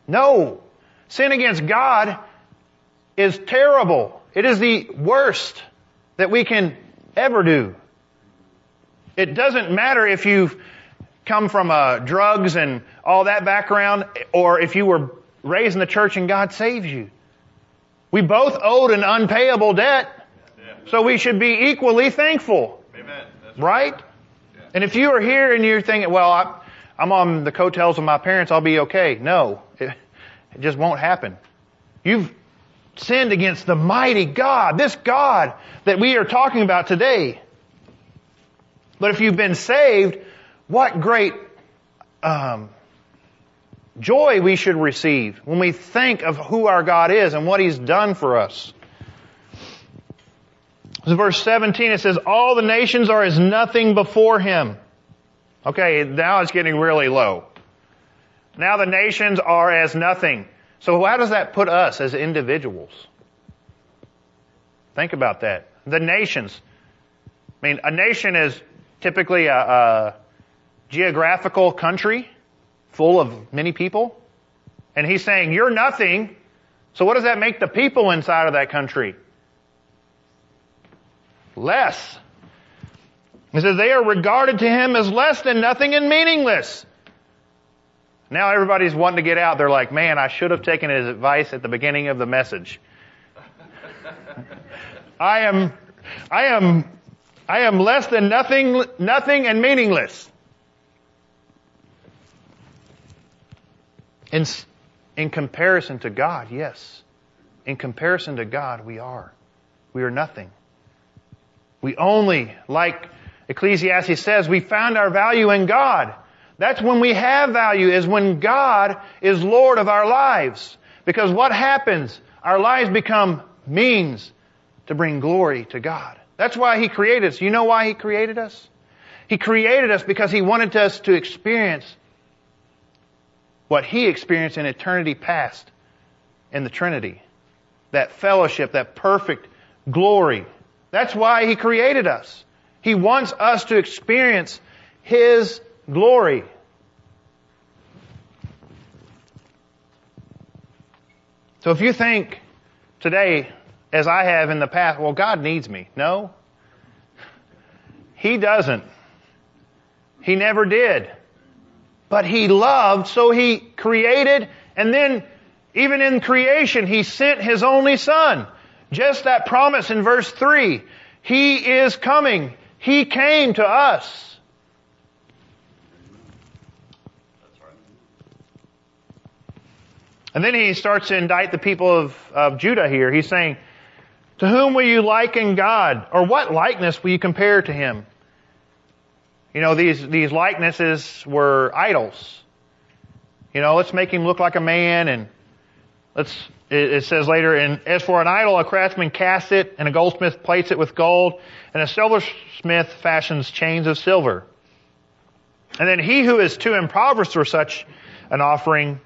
No. Sin against God is terrible. It is the worst that we can ever do. It doesn't matter if you've come from uh, drugs and all that background, or if you were raised in the church and God saves you. We both owed an unpayable debt, so we should be equally thankful. Amen. Right? right? And if you are here and you're thinking, well, I, I'm on the coattails of my parents, I'll be okay. No, it, it just won't happen. You've sinned against the mighty God, this God that we are talking about today. But if you've been saved, what great um, joy we should receive when we think of who our God is and what He's done for us. In verse 17 it says, All the nations are as nothing before Him. Okay, now it's getting really low. Now the nations are as nothing. So how does that put us as individuals? Think about that. The nations. I mean, a nation is typically a, a geographical country full of many people. And he's saying, you're nothing. So what does that make the people inside of that country? Less. He says they are regarded to him as less than nothing and meaningless. Now everybody's wanting to get out. They're like, man, I should have taken his advice at the beginning of the message. I am, I am, I am less than nothing, nothing and meaningless. In, in comparison to God, yes. In comparison to God, we are. We are nothing. We only, like Ecclesiastes says, we found our value in God. That's when we have value, is when God is Lord of our lives. Because what happens? Our lives become means to bring glory to God. That's why He created us. You know why He created us? He created us because He wanted us to experience what He experienced in eternity past in the Trinity. That fellowship, that perfect glory. That's why He created us. He wants us to experience His glory. So if you think today, as I have in the past, well, God needs me. No. He doesn't. He never did. But He loved, so He created, and then even in creation, He sent His only Son. Just that promise in verse 3. He is coming. He came to us. And then he starts to indict the people of, of Judah here. He's saying, To whom will you liken God? Or what likeness will you compare to him? You know, these, these likenesses were idols. You know, let's make him look like a man and let's, it, it says later, and as for an idol, a craftsman casts it and a goldsmith plates it with gold and a silversmith fashions chains of silver. And then he who is too impoverished for such an offering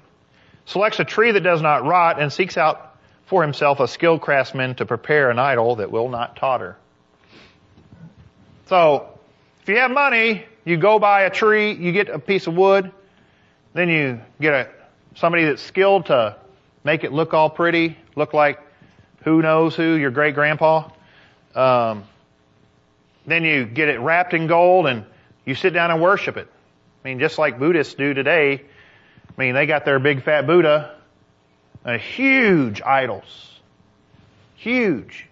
selects a tree that does not rot and seeks out for himself a skilled craftsman to prepare an idol that will not totter. So, if you have money, you go buy a tree, you get a piece of wood, then you get a, somebody that's skilled to make it look all pretty, look like who knows who, your great grandpa. Um, then you get it wrapped in gold and you sit down and worship it. I mean, just like Buddhists do today. I mean, they got their big fat Buddha, huge idols. Huge.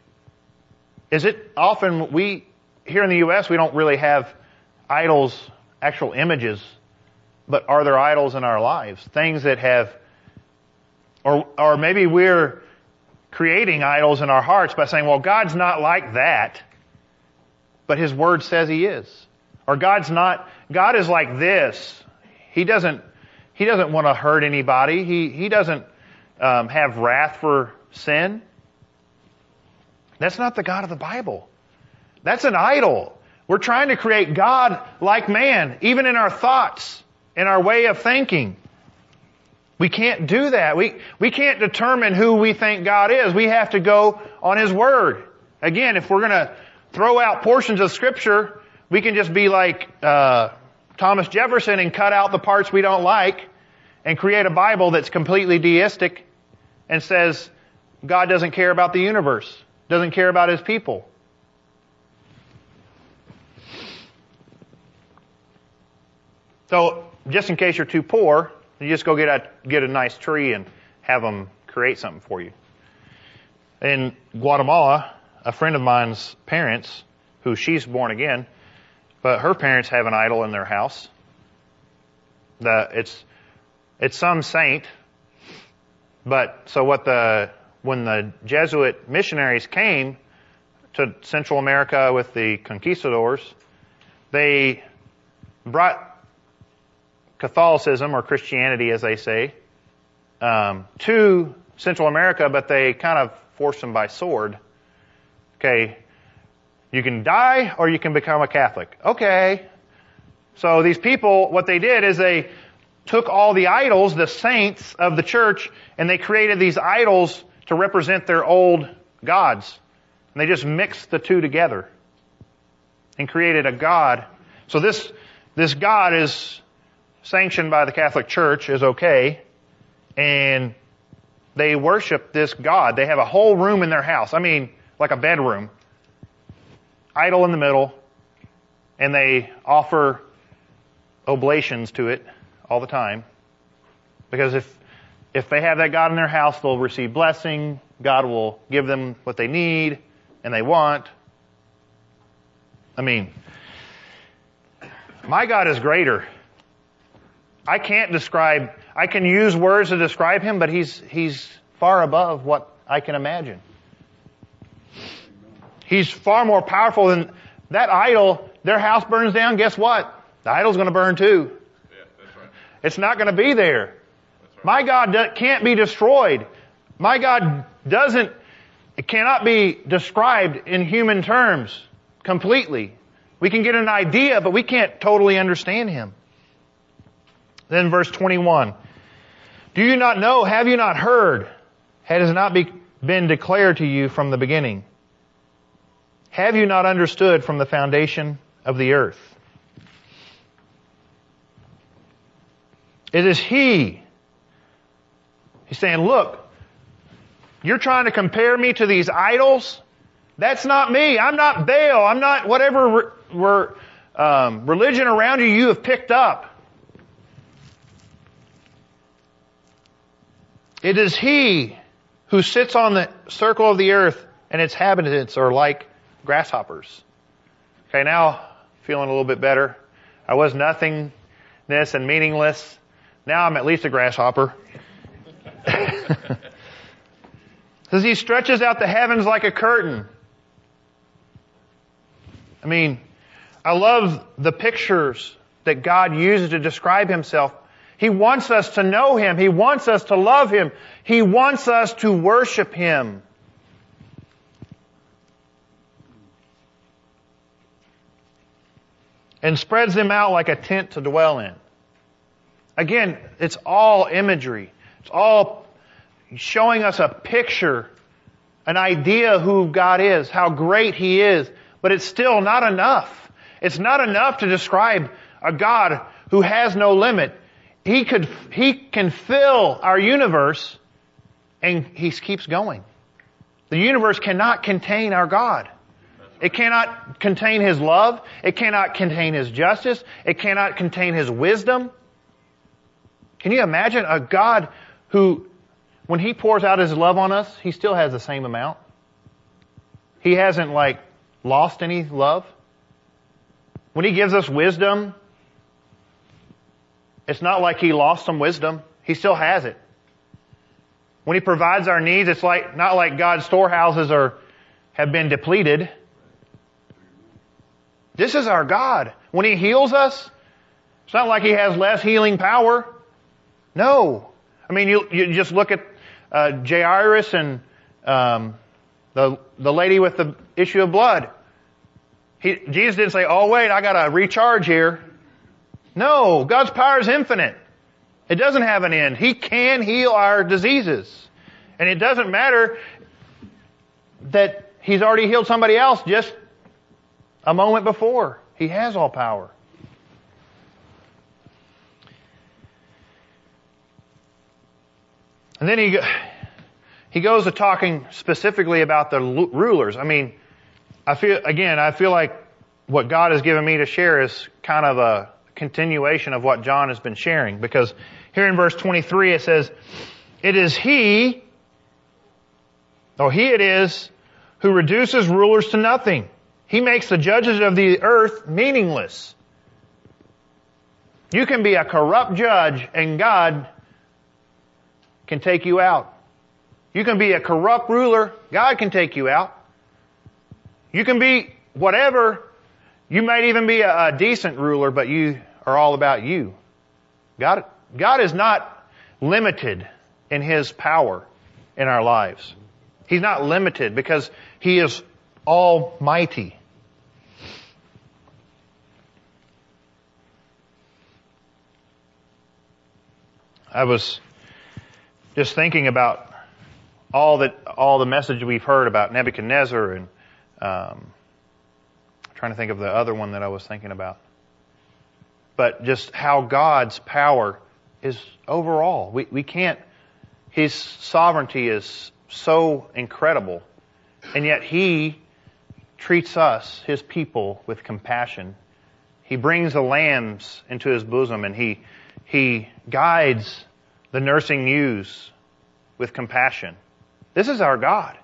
Is it often we, here in the U.S., we don't really have idols, actual images, but are there idols in our lives? Things that have, or, or maybe we're creating idols in our hearts by saying, well, God's not like that, but His Word says He is. Or God's not, God is like this. He doesn't, He doesn't want to hurt anybody. He, He doesn't um, have wrath for sin. That's not the God of the Bible. That's an idol. We're trying to create God like man, even in our thoughts, in our way of thinking. We can't do that. We, we can't determine who we think God is. We have to go on His Word. Again, if we're gonna throw out portions of Scripture, we can just be like, uh, Thomas Jefferson and cut out the parts we don't like and create a Bible that's completely deistic and says God doesn't care about the universe, doesn't care about His people. So, just in case you're too poor, you just go get a, get a nice tree and have them create something for you. In Guatemala, a friend of mine's parents, who she's born again, but her parents have an idol in their house. The, it's, it's some saint, but so what the, when the Jesuit missionaries came to Central America with the conquistadors, they brought Catholicism or Christianity, as they say, um, to Central America, but they kind of forced them by sword. Okay, you can die or you can become a Catholic. Okay. So these people, what they did is they took all the idols, the saints of the church, and they created these idols to represent their old gods. And they just mixed the two together and created a God. So this, this God is sanctioned by the Catholic Church is okay, and they worship this God. They have a whole room in their house. I mean, like a bedroom, idol in the middle, and they offer oblations to it all the time. Because if if they have that God in their house, they'll receive blessing. God will give them what they need and they want. I mean, my God is greater. I can't describe, I can use words to describe him, but he's, he's far above what I can imagine. He's far more powerful than that idol. Their house burns down, guess what? The idol's going to burn too. It's not going to be there. My God can't be destroyed. My God doesn't, it cannot be described in human terms completely. We can get an idea, but we can't totally understand Him. Then verse 21. Do you not know? Have you not heard? Has it not be, been declared to you from the beginning? Have you not understood from the foundation of the earth? It is He. He's saying, look, you're trying to compare me to these idols? That's not me. I'm not Baal. I'm not whatever re- um, religion around you you have picked up. It is He who sits on the circle of the earth and its inhabitants are like grasshoppers. Okay, now feeling a little bit better. I was nothingness and meaningless. Now I'm at least a grasshopper. [LAUGHS] Says he stretches out the heavens like a curtain. I mean, I love the pictures that God uses to describe himself. He wants us to know him. He wants us to love him. He wants us to worship him. And spreads them out like a tent to dwell in. Again, it's all imagery. It's all showing us a picture, an idea of who God is, how great He is, but it's still not enough. It's not enough to describe a God who has no limit. He could, He can fill our universe and He keeps going. The universe cannot contain our God. It cannot contain His love. It cannot contain His justice. It cannot contain His wisdom. Can you imagine a God who, when He pours out His love on us, He still has the same amount? He hasn't like lost any love. When He gives us wisdom, it's not like He lost some wisdom. He still has it. When He provides our needs, it's like, not like God's storehouses are, have been depleted. This is our God. When He heals us, it's not like He has less healing power. No. I mean, you, you just look at uh, Jairus and um, the the lady with the issue of blood. He, Jesus didn't say, "Oh wait, I got to recharge here." No, God's power is infinite. It doesn't have an end. He can heal our diseases, and it doesn't matter that He's already healed somebody else just a moment before. He has all power. And then he, he goes to talking specifically about the rulers. I mean, I feel, again, I feel like what God has given me to share is kind of a continuation of what John has been sharing because here in verse 23 it says, it is he, or he it is, who reduces rulers to nothing. He makes the judges of the earth meaningless. You can be a corrupt judge and God can take you out. You can be a corrupt ruler, God can take you out. You can be whatever. You might even be a, a decent ruler, but you are all about you. God, God is not limited in His power in our lives. He's not limited because He is almighty. I was just thinking about all that all the message we've heard about Nebuchadnezzar and um, trying to think of the other one that I was thinking about. But just how God's power is overall. We we can't his sovereignty is so incredible. And yet he treats us, his people, with compassion. He brings the lambs into his bosom and he he guides the nursing ewes with compassion. This is our God.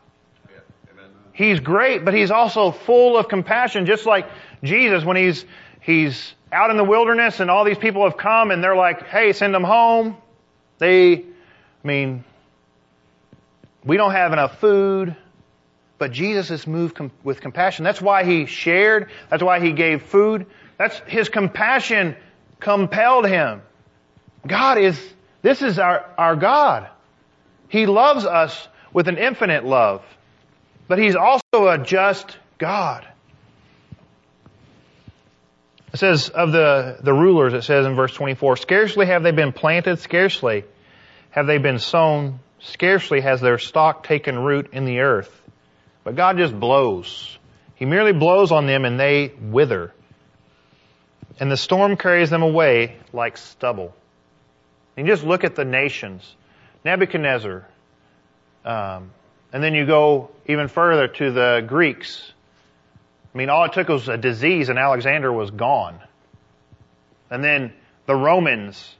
He's great, but he's also full of compassion, just like Jesus when he's, he's out in the wilderness and all these people have come and they're like, hey, send them home. They, I mean, we don't have enough food, but Jesus is moved com- with compassion. That's why he shared. That's why he gave food. That's his compassion compelled him. God is this is our, our God. He loves us with an infinite love, but He's also a just God. It says of the, the rulers, it says in verse 24, scarcely have they been planted, scarcely have they been sown, scarcely has their stock taken root in the earth. But God just blows. He merely blows on them and they wither. And the storm carries them away like stubble. And just look at the nations. Nebuchadnezzar. Um, and then you go even further to the Greeks. I mean, all it took was a disease and Alexander was gone. And then the Romans.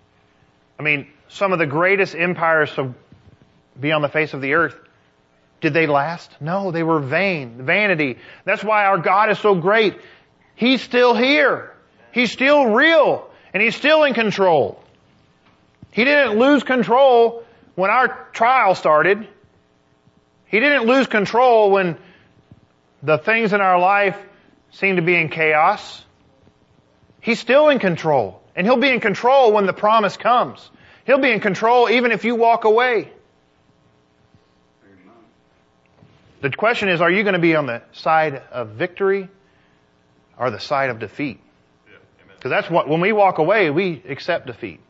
I mean, some of the greatest empires to be on the face of the earth. Did they last? No, they were vain. Vanity. That's why our God is so great. He's still here. He's still real. And He's still in control. He didn't lose control when our trial started. He didn't lose control when the things in our life seem to be in chaos. He's still in control. And He'll be in control when the promise comes. He'll be in control even if you walk away. The question is, are you going to be on the side of victory or the side of defeat? Because that's what, when we walk away, we accept defeat.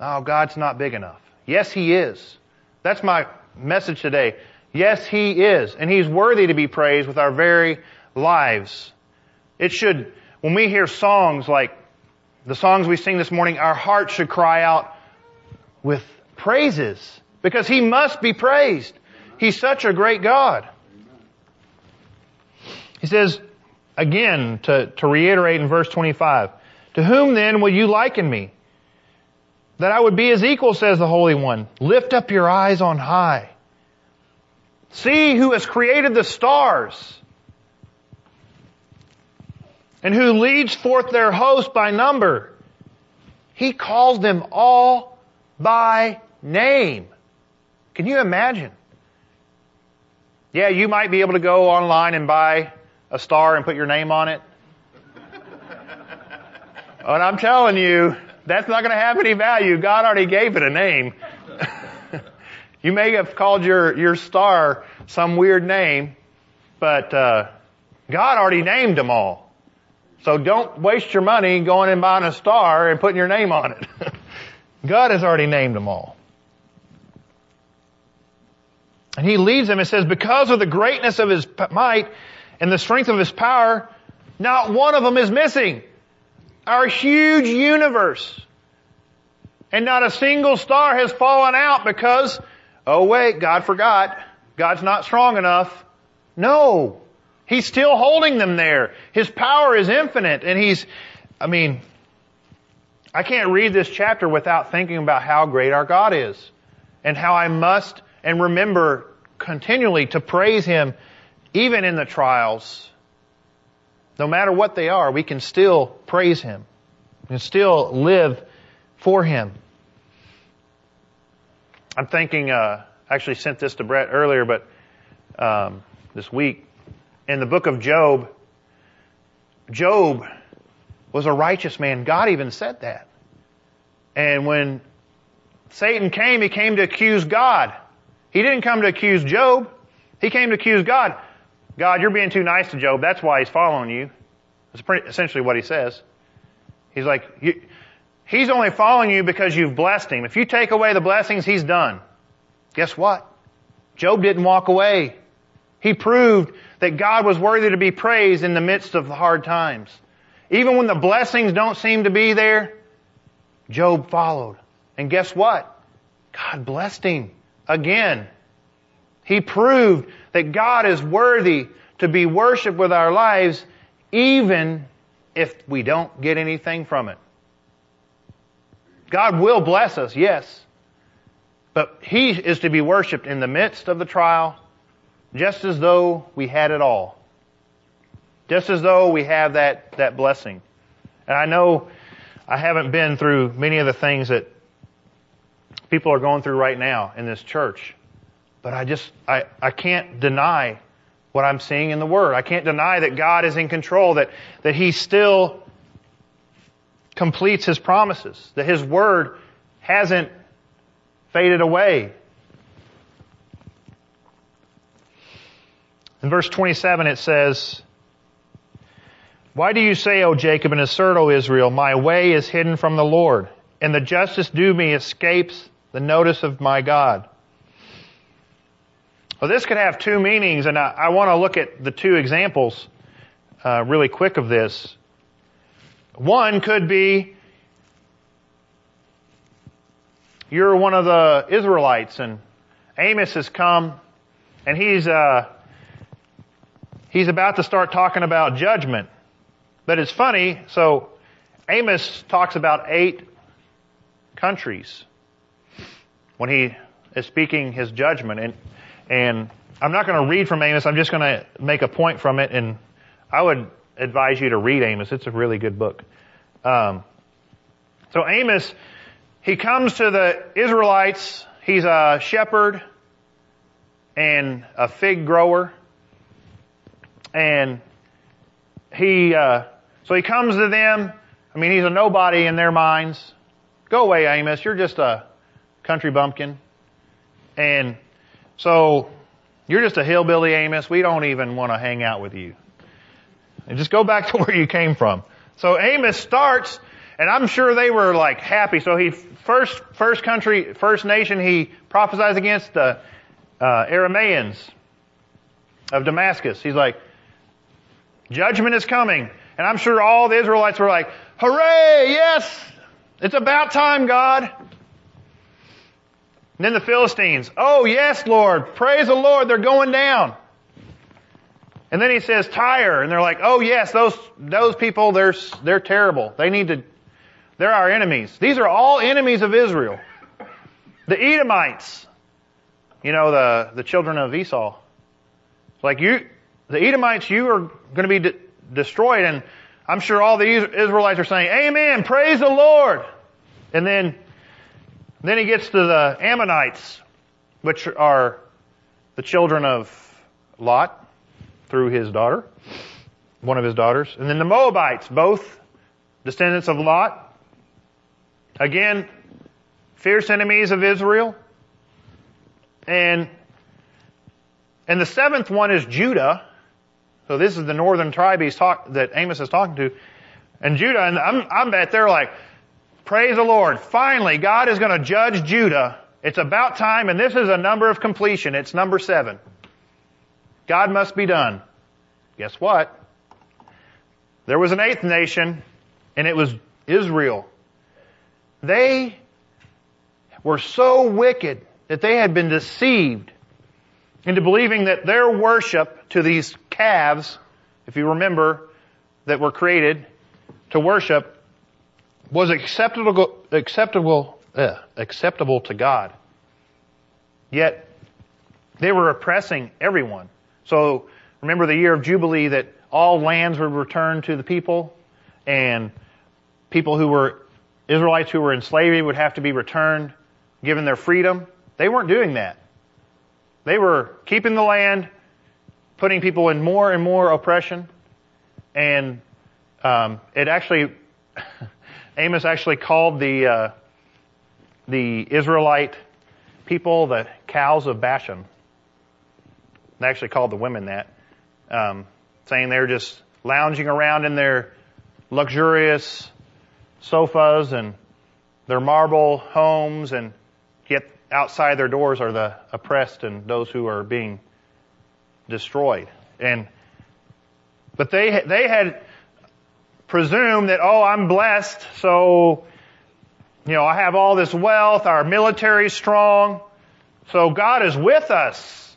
Oh, God's not big enough. Yes, He is. That's my message today. Yes, He is. And He's worthy to be praised with our very lives. It should, when we hear songs like the songs we sing this morning, our hearts should cry out with praises because He must be praised. He's such a great God. He says, again, to, to reiterate in verse 25, To whom then will you liken me? That I would be his equal, says the Holy One. Lift up your eyes on high. See who has created the stars and who leads forth their host by number. He calls them all by name. Can you imagine? Yeah, you might be able to go online and buy a star and put your name on it. but I'm telling you, that's not going to have any value. God already gave it a name. [LAUGHS] you may have called your, your star some weird name, but uh, God already named them all. So don't waste your money going and buying a star and putting your name on it. [LAUGHS] God has already named them all. And he leads them and says, because of the greatness of his might and the strength of his power, not one of them is missing. Our huge universe. And not a single star has fallen out because, oh wait, God forgot. God's not strong enough. No. He's still holding them there. His power is infinite and he's, I mean, I can't read this chapter without thinking about how great our God is and how I must and remember continually to praise Him even in the trials. No matter what they are, we can still praise Him. We can still live for Him. I'm thinking, uh, actually sent this to Brett earlier, but um, this week, in the book of Job, Job was a righteous man. God even said that. And when Satan came, he came to accuse God. He didn't come to accuse Job. He came to accuse God. God, you're being too nice to Job. That's why he's following you. That's pretty, essentially what he says. He's like, he's only following you because you've blessed him. If you take away the blessings, he's done. Guess what? Job didn't walk away. He proved that God was worthy to be praised in the midst of the hard times. Even when the blessings don't seem to be there, Job followed. And guess what? God blessed him again. He proved that God is worthy to be worshiped with our lives even if we don't get anything from it. God will bless us, yes. But He is to be worshiped in the midst of the trial, just as though we had it all. Just as though we have that, that blessing. And I know I haven't been through many of the things that people are going through right now in this church. But I just, I, I can't deny what I'm seeing in the Word. I can't deny that God is in control, that, that He still completes His promises, that His Word hasn't faded away. In verse 27 it says, Why do you say, O Jacob, and assert, O Israel, my way is hidden from the Lord, and the justice due me escapes the notice of my God? Well, this could have two meanings, and I, I want to look at the two examples uh, really quick of this. One could be you're one of the Israelites, and Amos has come, and he's uh, he's about to start talking about judgment. But it's funny. So Amos talks about eight countries when he is speaking his judgment, and and I'm not going to read from Amos. I'm just going to make a point from it, and I would advise you to read Amos. It's a really good book. Um, so Amos, he comes to the Israelites. He's a shepherd and a fig grower, and he uh, so he comes to them. I mean, he's a nobody in their minds. Go away, Amos. You're just a country bumpkin, and so you're just a hillbilly, Amos. We don't even want to hang out with you. And just go back [LAUGHS] to where you came from. So Amos starts, and I'm sure they were like happy. So he first first country, first nation he prophesies against the uh, Arameans of Damascus. He's like, judgment is coming, and I'm sure all the Israelites were like, hooray, yes, it's about time, God. And then the Philistines, oh yes, Lord, praise the Lord, they're going down. And then he says Tyre, and they're like, oh yes, those, those people, they're, they're terrible. They need to, they're our enemies. These are all enemies of Israel. The Edomites, you know, the, the children of Esau. Like you, the Edomites, you are going to be de- destroyed. And I'm sure all the Israelites are saying, Amen, praise the Lord. And then, then he gets to the Ammonites, which are the children of Lot through his daughter, one of his daughters. And then the Moabites, both descendants of Lot. Again, fierce enemies of Israel. And, and the seventh one is Judah. So this is the northern tribe he's talk, that Amos is talking to. And Judah, and I'm, I'm bet they're like, praise the Lord. Finally, God is going to judge Judah. It's about time, and this is a number of completion. It's number seven. God must be done. Guess what? There was an eighth nation, and it was Israel. They were so wicked that they had been deceived into believing that their worship to these calves, if you remember, that were created to worship, was acceptable, acceptable, uh, acceptable to God. Yet they were oppressing everyone. So remember the year of Jubilee that all lands were returned to the people and people who were Israelites who were in slavery would have to be returned, given their freedom. They weren't doing that. They were keeping the land, putting people in more and more oppression, and um, it actually, [LAUGHS] Amos actually called the uh, the Israelite people the cows of Bashan. They actually called the women that, um, saying they're just lounging around in their luxurious sofas and their marble homes and yet outside their doors are the oppressed and those who are being destroyed. And, but they, they had presumed that, oh, I'm blessed, so, you know, I have all this wealth, our military's strong, so God is with us.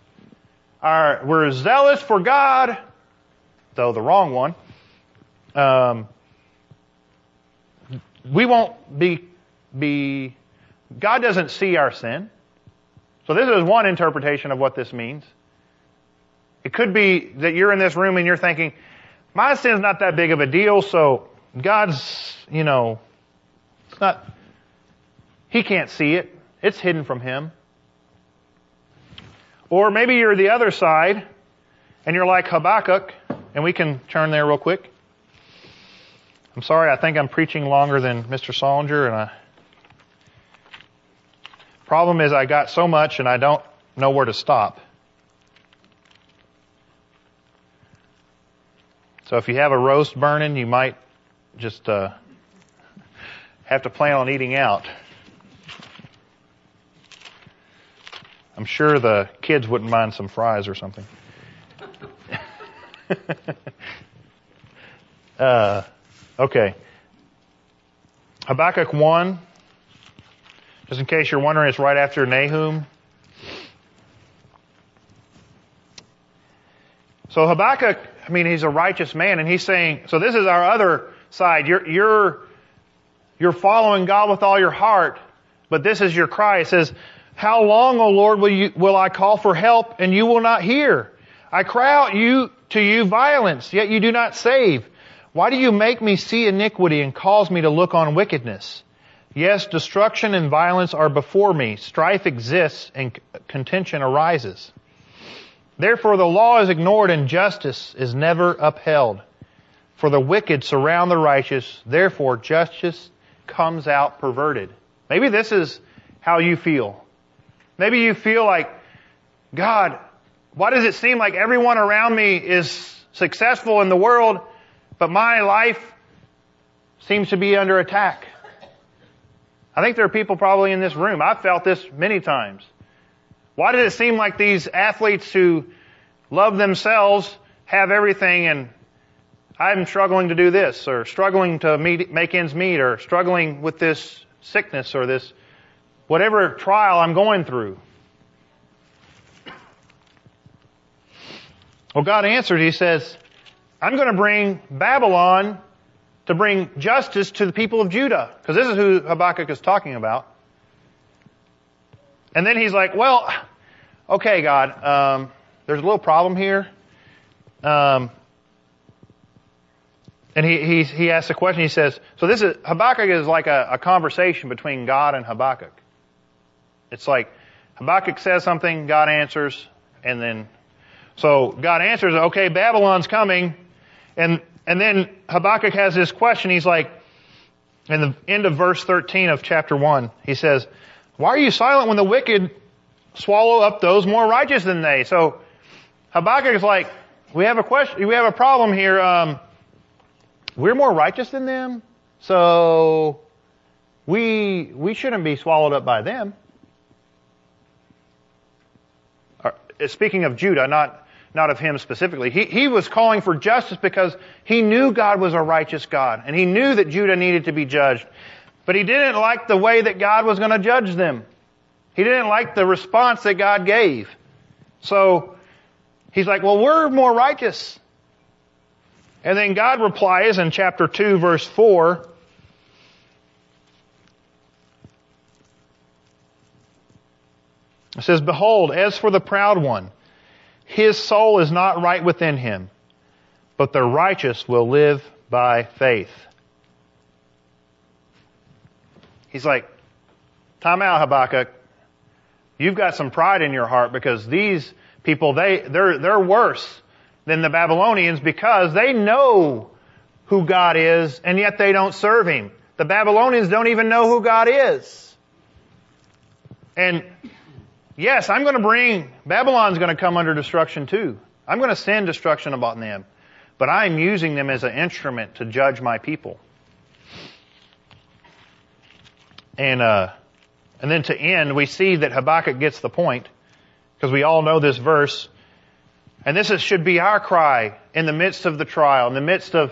Our, we're zealous for God, though the wrong one. Um, we won't be, be God doesn't see our sin. So this is one interpretation of what this means. It could be that you're in this room and you're thinking, my sin's not that big of a deal, so God's, you know, it's not, He can't see it. It's hidden from Him. Or maybe you're the other side and you're like Habakkuk, and we can turn there real quick. I'm sorry, I think I'm preaching longer than Mr. Solinger, and I Problem is I got so much and I don't know where to stop. So if you have a roast burning, you might just uh, have to plan on eating out. I'm sure the kids wouldn't mind some fries or something. [LAUGHS] uh, okay. Habakkuk 1, just in case you're wondering, it's right after Nahum. So Habakkuk, I mean, he's a righteous man, and he's saying, so this is our other side. You're, you're, you're following God with all your heart, but this is your cry. It says, how long, O Lord, will you, will I call for help and you will not hear? I cry out you, to you violence, yet you do not save. Why do you make me see iniquity and cause me to look on wickedness? Yes, destruction and violence are before me. Strife exists and contention arises. Therefore the law is ignored and justice is never upheld. For the wicked surround the righteous. Therefore justice comes out perverted. Maybe this is how you feel. Maybe you feel like, God, why does it seem like everyone around me is successful in the world, but my life seems to be under attack? I think there are people probably in this room. I've felt this many times. Why does it seem like these athletes who love themselves have everything and I'm struggling to do this or struggling to meet, make ends meet or struggling with this sickness or this whatever trial I'm going through. Well, God answered, He says, I'm going to bring Babylon to bring justice to the people of Judah. Because this is who Habakkuk is talking about. And then he's like, well, okay, God, um, there's a little problem here. Um, and he, he, he asks a question. He says, so this is, Habakkuk is like a, a conversation between God and Habakkuk. It's like Habakkuk says something, God answers, and then, so God answers, okay, Babylon's coming, and, and then Habakkuk has this question. He's like, in the end of verse 13 of chapter 1, he says, why are you silent when the wicked swallow up those more righteous than they? So Habakkuk is like, we have a question, we have a problem here. Um, we're more righteous than them, so we we shouldn't be swallowed up by them. Speaking of Judah, not not of him specifically. He, he was calling for justice because he knew God was a righteous God, and he knew that Judah needed to be judged. But he didn't like the way that God was going to judge them. He didn't like the response that God gave. So he's like, well, we're more righteous. And then God replies in chapter 2 verse 4, It says, Behold, as for the proud one, his soul is not right within him, but the righteous will live by faith. He's like, time out, Habakkuk. You've got some pride in your heart because these people, they, they're, they're worse than the Babylonians because they know who God is and yet they don't serve Him. The Babylonians don't even know who God is. And yes, I'm going to bring, Babylon's going to come under destruction too. I'm going to send destruction upon them. But I'm using them as an instrument to judge my people. And, uh, and then to end, we see that Habakkuk gets the point, because we all know this verse. And this is, should be our cry in the midst of the trial, in the midst of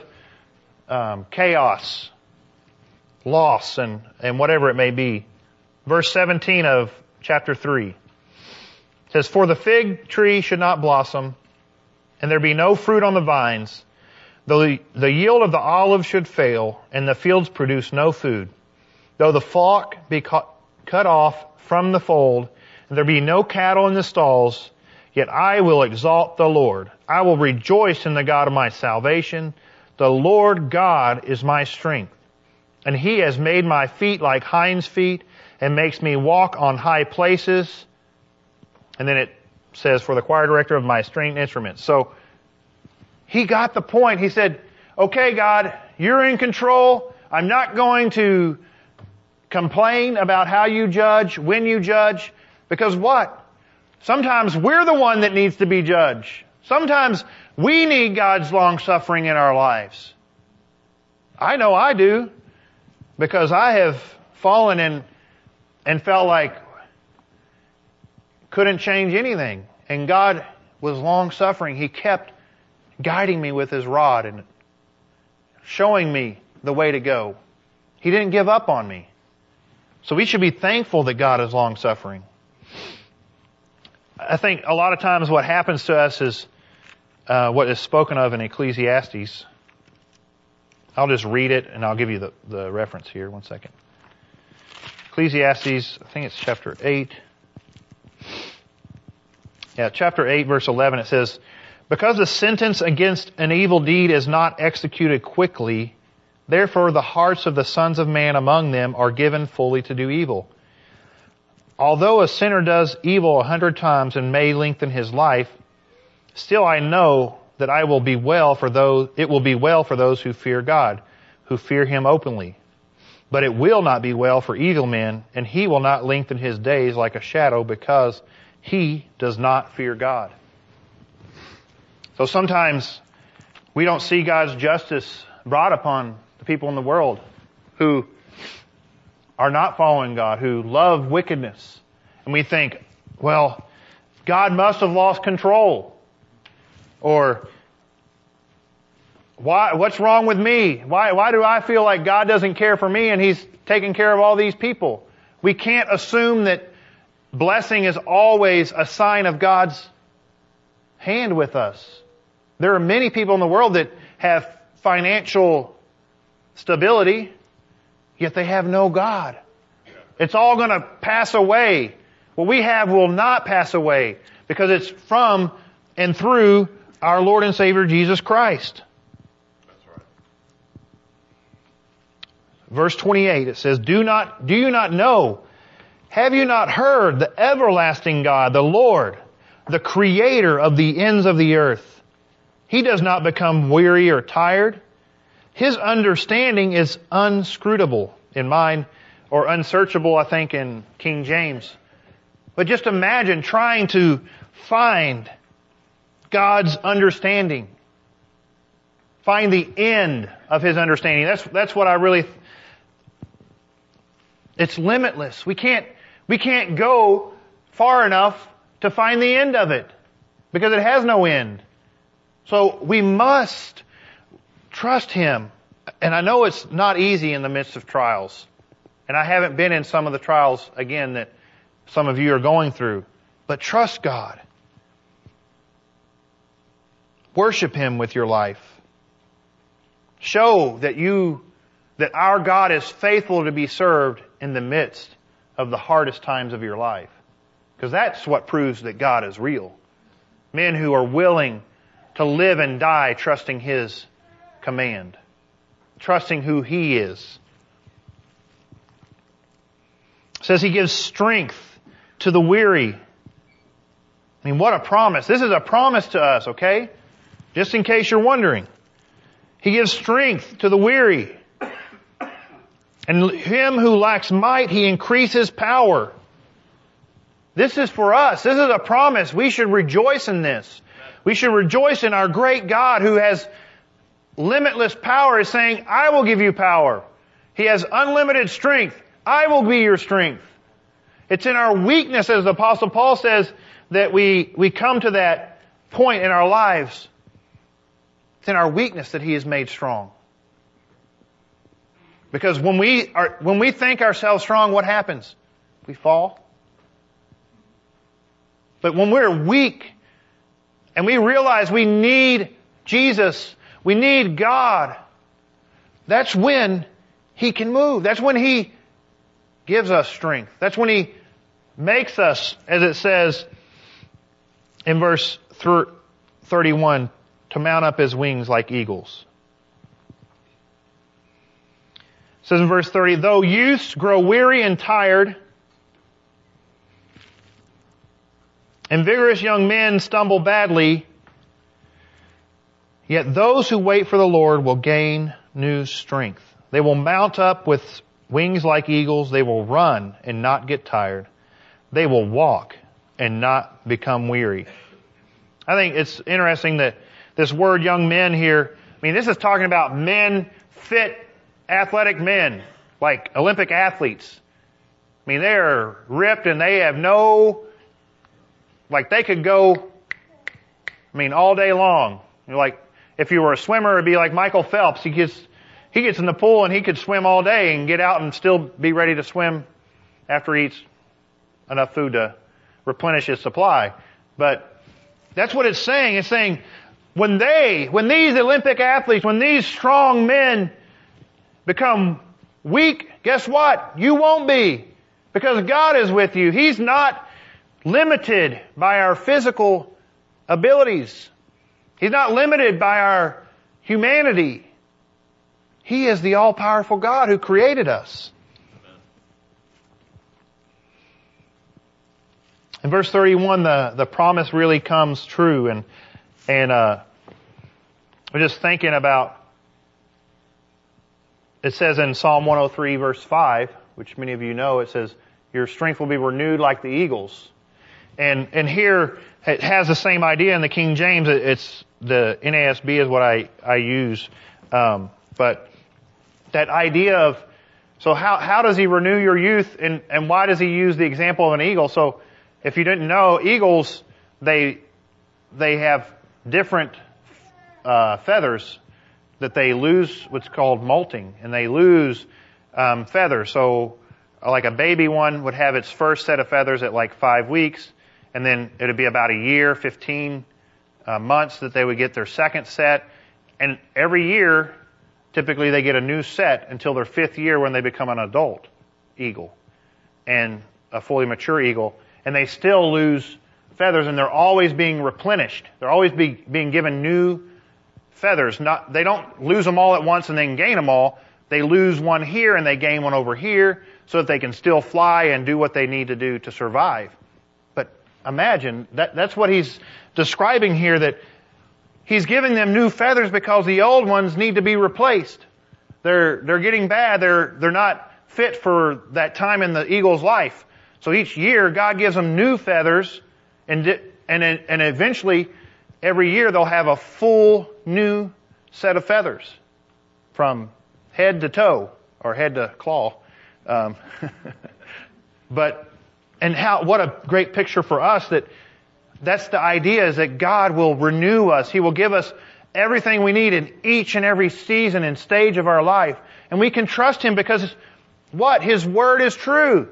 um, chaos, loss, and, and whatever it may be. Verse 17 of chapter 3 says, For the fig tree should not blossom, and there be no fruit on the vines, the, the yield of the olive should fail, and the fields produce no food. Though the flock be cut, off from the fold, and there be no cattle in the stalls, Yet I will exalt the Lord. I will rejoice in the God of my salvation. The Lord God is my strength. And he has made my feet like hinds feet and makes me walk on high places. And then it says, for the choir director of my stringed instruments. So he got the point. He said, okay, God, you're in control. I'm not going to complain about how you judge, when you judge, because what? Sometimes we're the one that needs to be judged. Sometimes we need God's long suffering in our lives. I know I do because I have fallen and and felt like couldn't change anything. And God was long suffering. He kept guiding me with his rod and showing me the way to go. He didn't give up on me. So we should be thankful that God is long suffering. I think a lot of times what happens to us is uh, what is spoken of in Ecclesiastes. I'll just read it and I'll give you the, the reference here. One second. Ecclesiastes, I think it's chapter 8. Yeah, chapter 8, verse 11, it says, Because the sentence against an evil deed is not executed quickly, therefore the hearts of the sons of man among them are given fully to do evil. Although a sinner does evil a hundred times and may lengthen his life, still I know that I will be well for those, it will be well for those who fear God, who fear him openly. But it will not be well for evil men, and he will not lengthen his days like a shadow because he does not fear God. So sometimes we don't see God's justice brought upon the people in the world who are not following God, who love wickedness. And we think, well, God must have lost control. Or, why, what's wrong with me? Why, why do I feel like God doesn't care for me and He's taking care of all these people? We can't assume that blessing is always a sign of God's hand with us. There are many people in the world that have financial stability, yet they have no God. It's all going to pass away. What we have will not pass away because it's from and through our Lord and Savior Jesus Christ. Verse 28, it says, Do not, do you not know? Have you not heard the everlasting God, the Lord, the creator of the ends of the earth? He does not become weary or tired. His understanding is unscrutable in mine, or unsearchable, I think, in King James. But just imagine trying to find God's understanding. Find the end of His understanding. That's, that's what I really, it's limitless. We can't, we can't go far enough to find the end of it because it has no end. So we must trust Him. And I know it's not easy in the midst of trials. And I haven't been in some of the trials, again, that some of you are going through. But trust God. Worship Him with your life. Show that you, that our God is faithful to be served in the midst of the hardest times of your life. Because that's what proves that God is real. Men who are willing to live and die trusting His command. Trusting who He is. It says He gives strength to the weary. I mean, what a promise. This is a promise to us, okay? Just in case you're wondering. He gives strength to the weary. And him who lacks might, he increases power. This is for us. This is a promise. We should rejoice in this. We should rejoice in our great God who has limitless power is saying, I will give you power. He has unlimited strength. I will be your strength. It's in our weakness, as the apostle Paul says, that we, we come to that point in our lives it's in our weakness that He is made strong. Because when we are, when we think ourselves strong, what happens? We fall. But when we're weak and we realize we need Jesus, we need God, that's when He can move. That's when He gives us strength. That's when He makes us, as it says in verse 31, to mount up his wings like eagles. It says in verse 30, though youths grow weary and tired, and vigorous young men stumble badly, yet those who wait for the Lord will gain new strength. They will mount up with wings like eagles. They will run and not get tired. They will walk and not become weary. I think it's interesting that this word young men here, I mean, this is talking about men, fit, athletic men, like Olympic athletes. I mean, they're ripped and they have no, like they could go, I mean, all day long. You're Like, if you were a swimmer, it'd be like Michael Phelps. He gets, he gets in the pool and he could swim all day and get out and still be ready to swim after he eats enough food to replenish his supply. But that's what it's saying. It's saying when they, when these Olympic athletes, when these strong men become weak, guess what? You won't be. Because God is with you. He's not limited by our physical abilities. He's not limited by our humanity. He is the all-powerful God who created us. In verse 31, the, the promise really comes true and and uh, I'm just thinking about. It says in Psalm 103, verse 5, which many of you know, it says, "Your strength will be renewed like the eagles." And and here it has the same idea in the King James. It's the NASB is what I I use, um, but that idea of so how how does he renew your youth and and why does he use the example of an eagle? So if you didn't know, eagles they they have different uh, feathers that they lose what's called molting, and they lose um, feathers. So, like a baby one would have its first set of feathers at like five weeks, and then it'd be about a year, 15 uh, months that they would get their second set. And every year, typically they get a new set until their fifth year when they become an adult eagle and a fully mature eagle. And they still lose feathers and they're always being replenished. They're always be, being given new feathers. Not, they don't lose them all at once and then gain them all. They lose one here and they gain one over here so that they can still fly and do what they need to do to survive. Imagine that, that's what he's describing here that he's giving them new feathers because the old ones need to be replaced. They're, they're getting bad. They're, they're not fit for that time in the eagle's life. So each year God gives them new feathers and, and, and eventually every year they'll have a full new set of feathers from head to toe or head to claw. Um, [LAUGHS] but and how what a great picture for us that that's the idea is that God will renew us. He will give us everything we need in each and every season and stage of our life. And we can trust Him because what? His Word is true.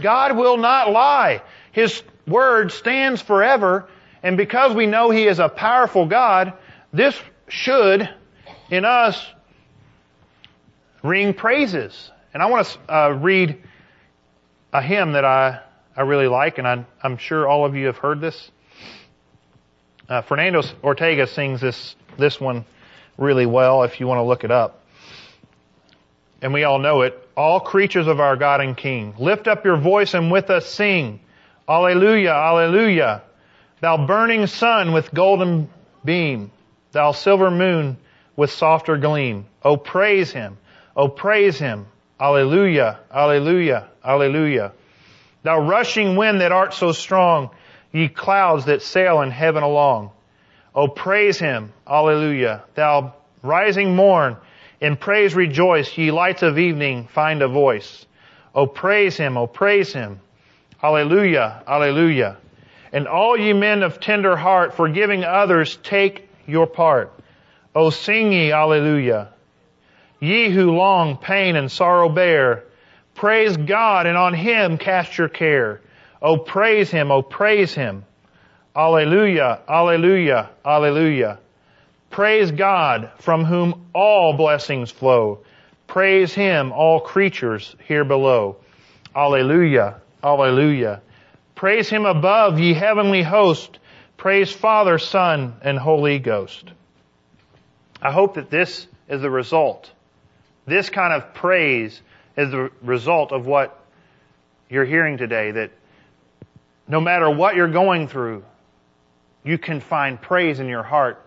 God will not lie. His Word stands forever. And because we know He is a powerful God, this should, in us, ring praises. And I want to uh, read a hymn that I, I really like, and I'm, I'm sure all of you have heard this. Uh, Fernando Ortega sings this, this one really well if you want to look it up. And we all know it. All creatures of our God and King, lift up your voice and with us sing. Alleluia, alleluia. Thou burning sun with golden beam, thou silver moon with softer gleam. Oh, praise him. Oh, praise him. Alleluia, alleluia, alleluia. Thou rushing wind that art so strong, ye clouds that sail in heaven along. Oh, praise him. Alleluia. Thou rising morn, in praise rejoice, ye lights of evening find a voice. Oh, praise him. Oh, praise him. Alleluia, alleluia. And all ye men of tender heart, forgiving others, take your part. Oh, sing ye, alleluia. Ye who long pain and sorrow bear, praise God and on Him cast your care. Oh, praise Him, oh, praise Him. Alleluia, alleluia, alleluia. Praise God from whom all blessings flow. Praise Him, all creatures here below. Alleluia, alleluia. Praise Him above, ye heavenly host. Praise Father, Son, and Holy Ghost. I hope that this is the result this kind of praise is the result of what you're hearing today that no matter what you're going through, you can find praise in your heart.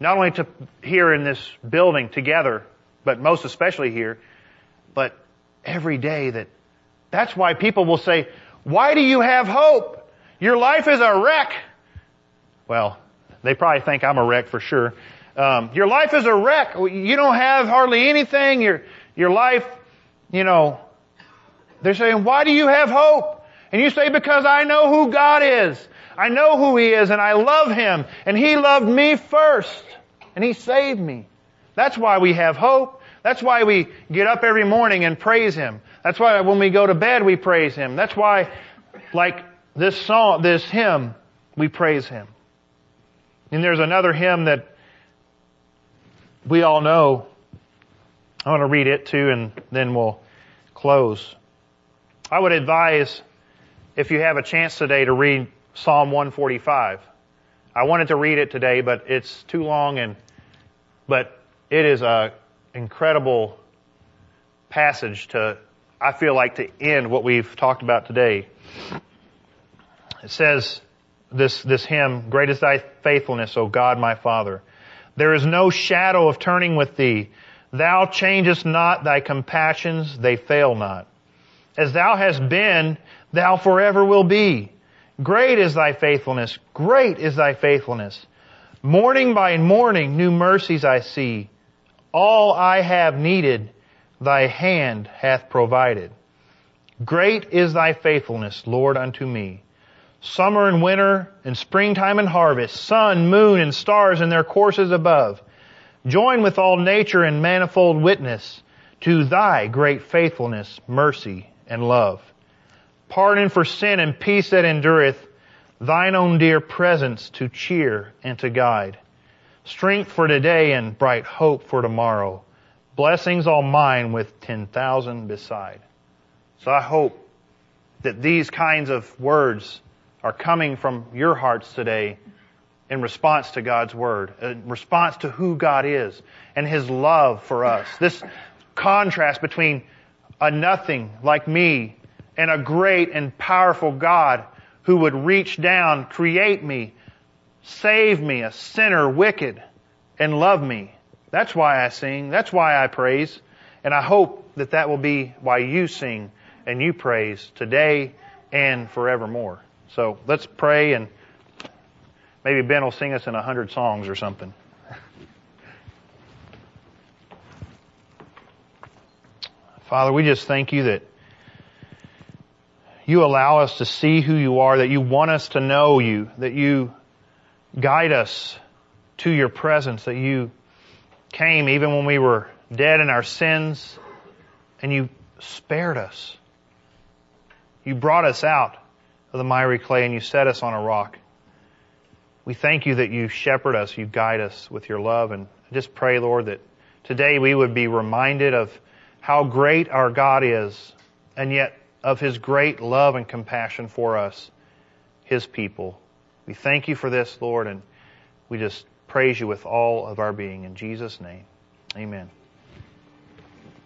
Not only to here in this building together, but most especially here, but every day that that's why people will say, why do you have hope? Your life is a wreck. Well, they probably think I'm a wreck for sure. Um, your life is a wreck. You don't have hardly anything. Your your life, you know. They're saying, "Why do you have hope?" And you say, "Because I know who God is. I know who He is, and I love Him, and He loved me first, and He saved me." That's why we have hope. That's why we get up every morning and praise Him. That's why when we go to bed we praise Him. That's why, like this song, this hymn, we praise Him. And there's another hymn that we all know. I want to read it too and then we'll close. I would advise if you have a chance today to read Psalm 145. I wanted to read it today, but it's too long and, but it is a incredible passage to, I feel like to end what we've talked about today. It says this, this hymn, great is thy faithfulness, O God my Father. There is no shadow of turning with thee. Thou changest not thy compassions, they fail not. As thou hast been, thou forever will be. Great is thy faithfulness, great is thy faithfulness. Morning by morning new mercies I see. All I have needed, thy hand hath provided. Great is thy faithfulness, Lord, unto me summer and winter, and springtime and harvest, sun, moon, and stars in their courses above. Join with all nature in manifold witness to thy great faithfulness, mercy, and love. Pardon for sin and peace that endureth, thine own dear presence to cheer and to guide, strength for today and bright hope for tomorrow, blessings all mine with 10,000 beside. So I hope that these kinds of words are coming from your hearts today in response to God's Word, in response to who God is and His love for us. This contrast between a nothing like me and a great and powerful God who would reach down, create me, save me, a sinner, wicked, and love me. That's why I sing. That's why I praise. And I hope that that will be why you sing and you praise today and forevermore. So let's pray and maybe Ben will sing us in a hundred songs or something. Father, we just thank you that you allow us to see who you are, that you want us to know you, that you guide us to your presence, that you came even when we were dead in our sins and you spared us. You brought us out of the miry clay and you set us on a rock. We thank you that you shepherd us, you guide us with your love. And I just pray, Lord, that today we would be reminded of how great our God is and yet of his great love and compassion for us, his people. We thank you for this, Lord, and we just praise you with all of our being. In Jesus' name, amen.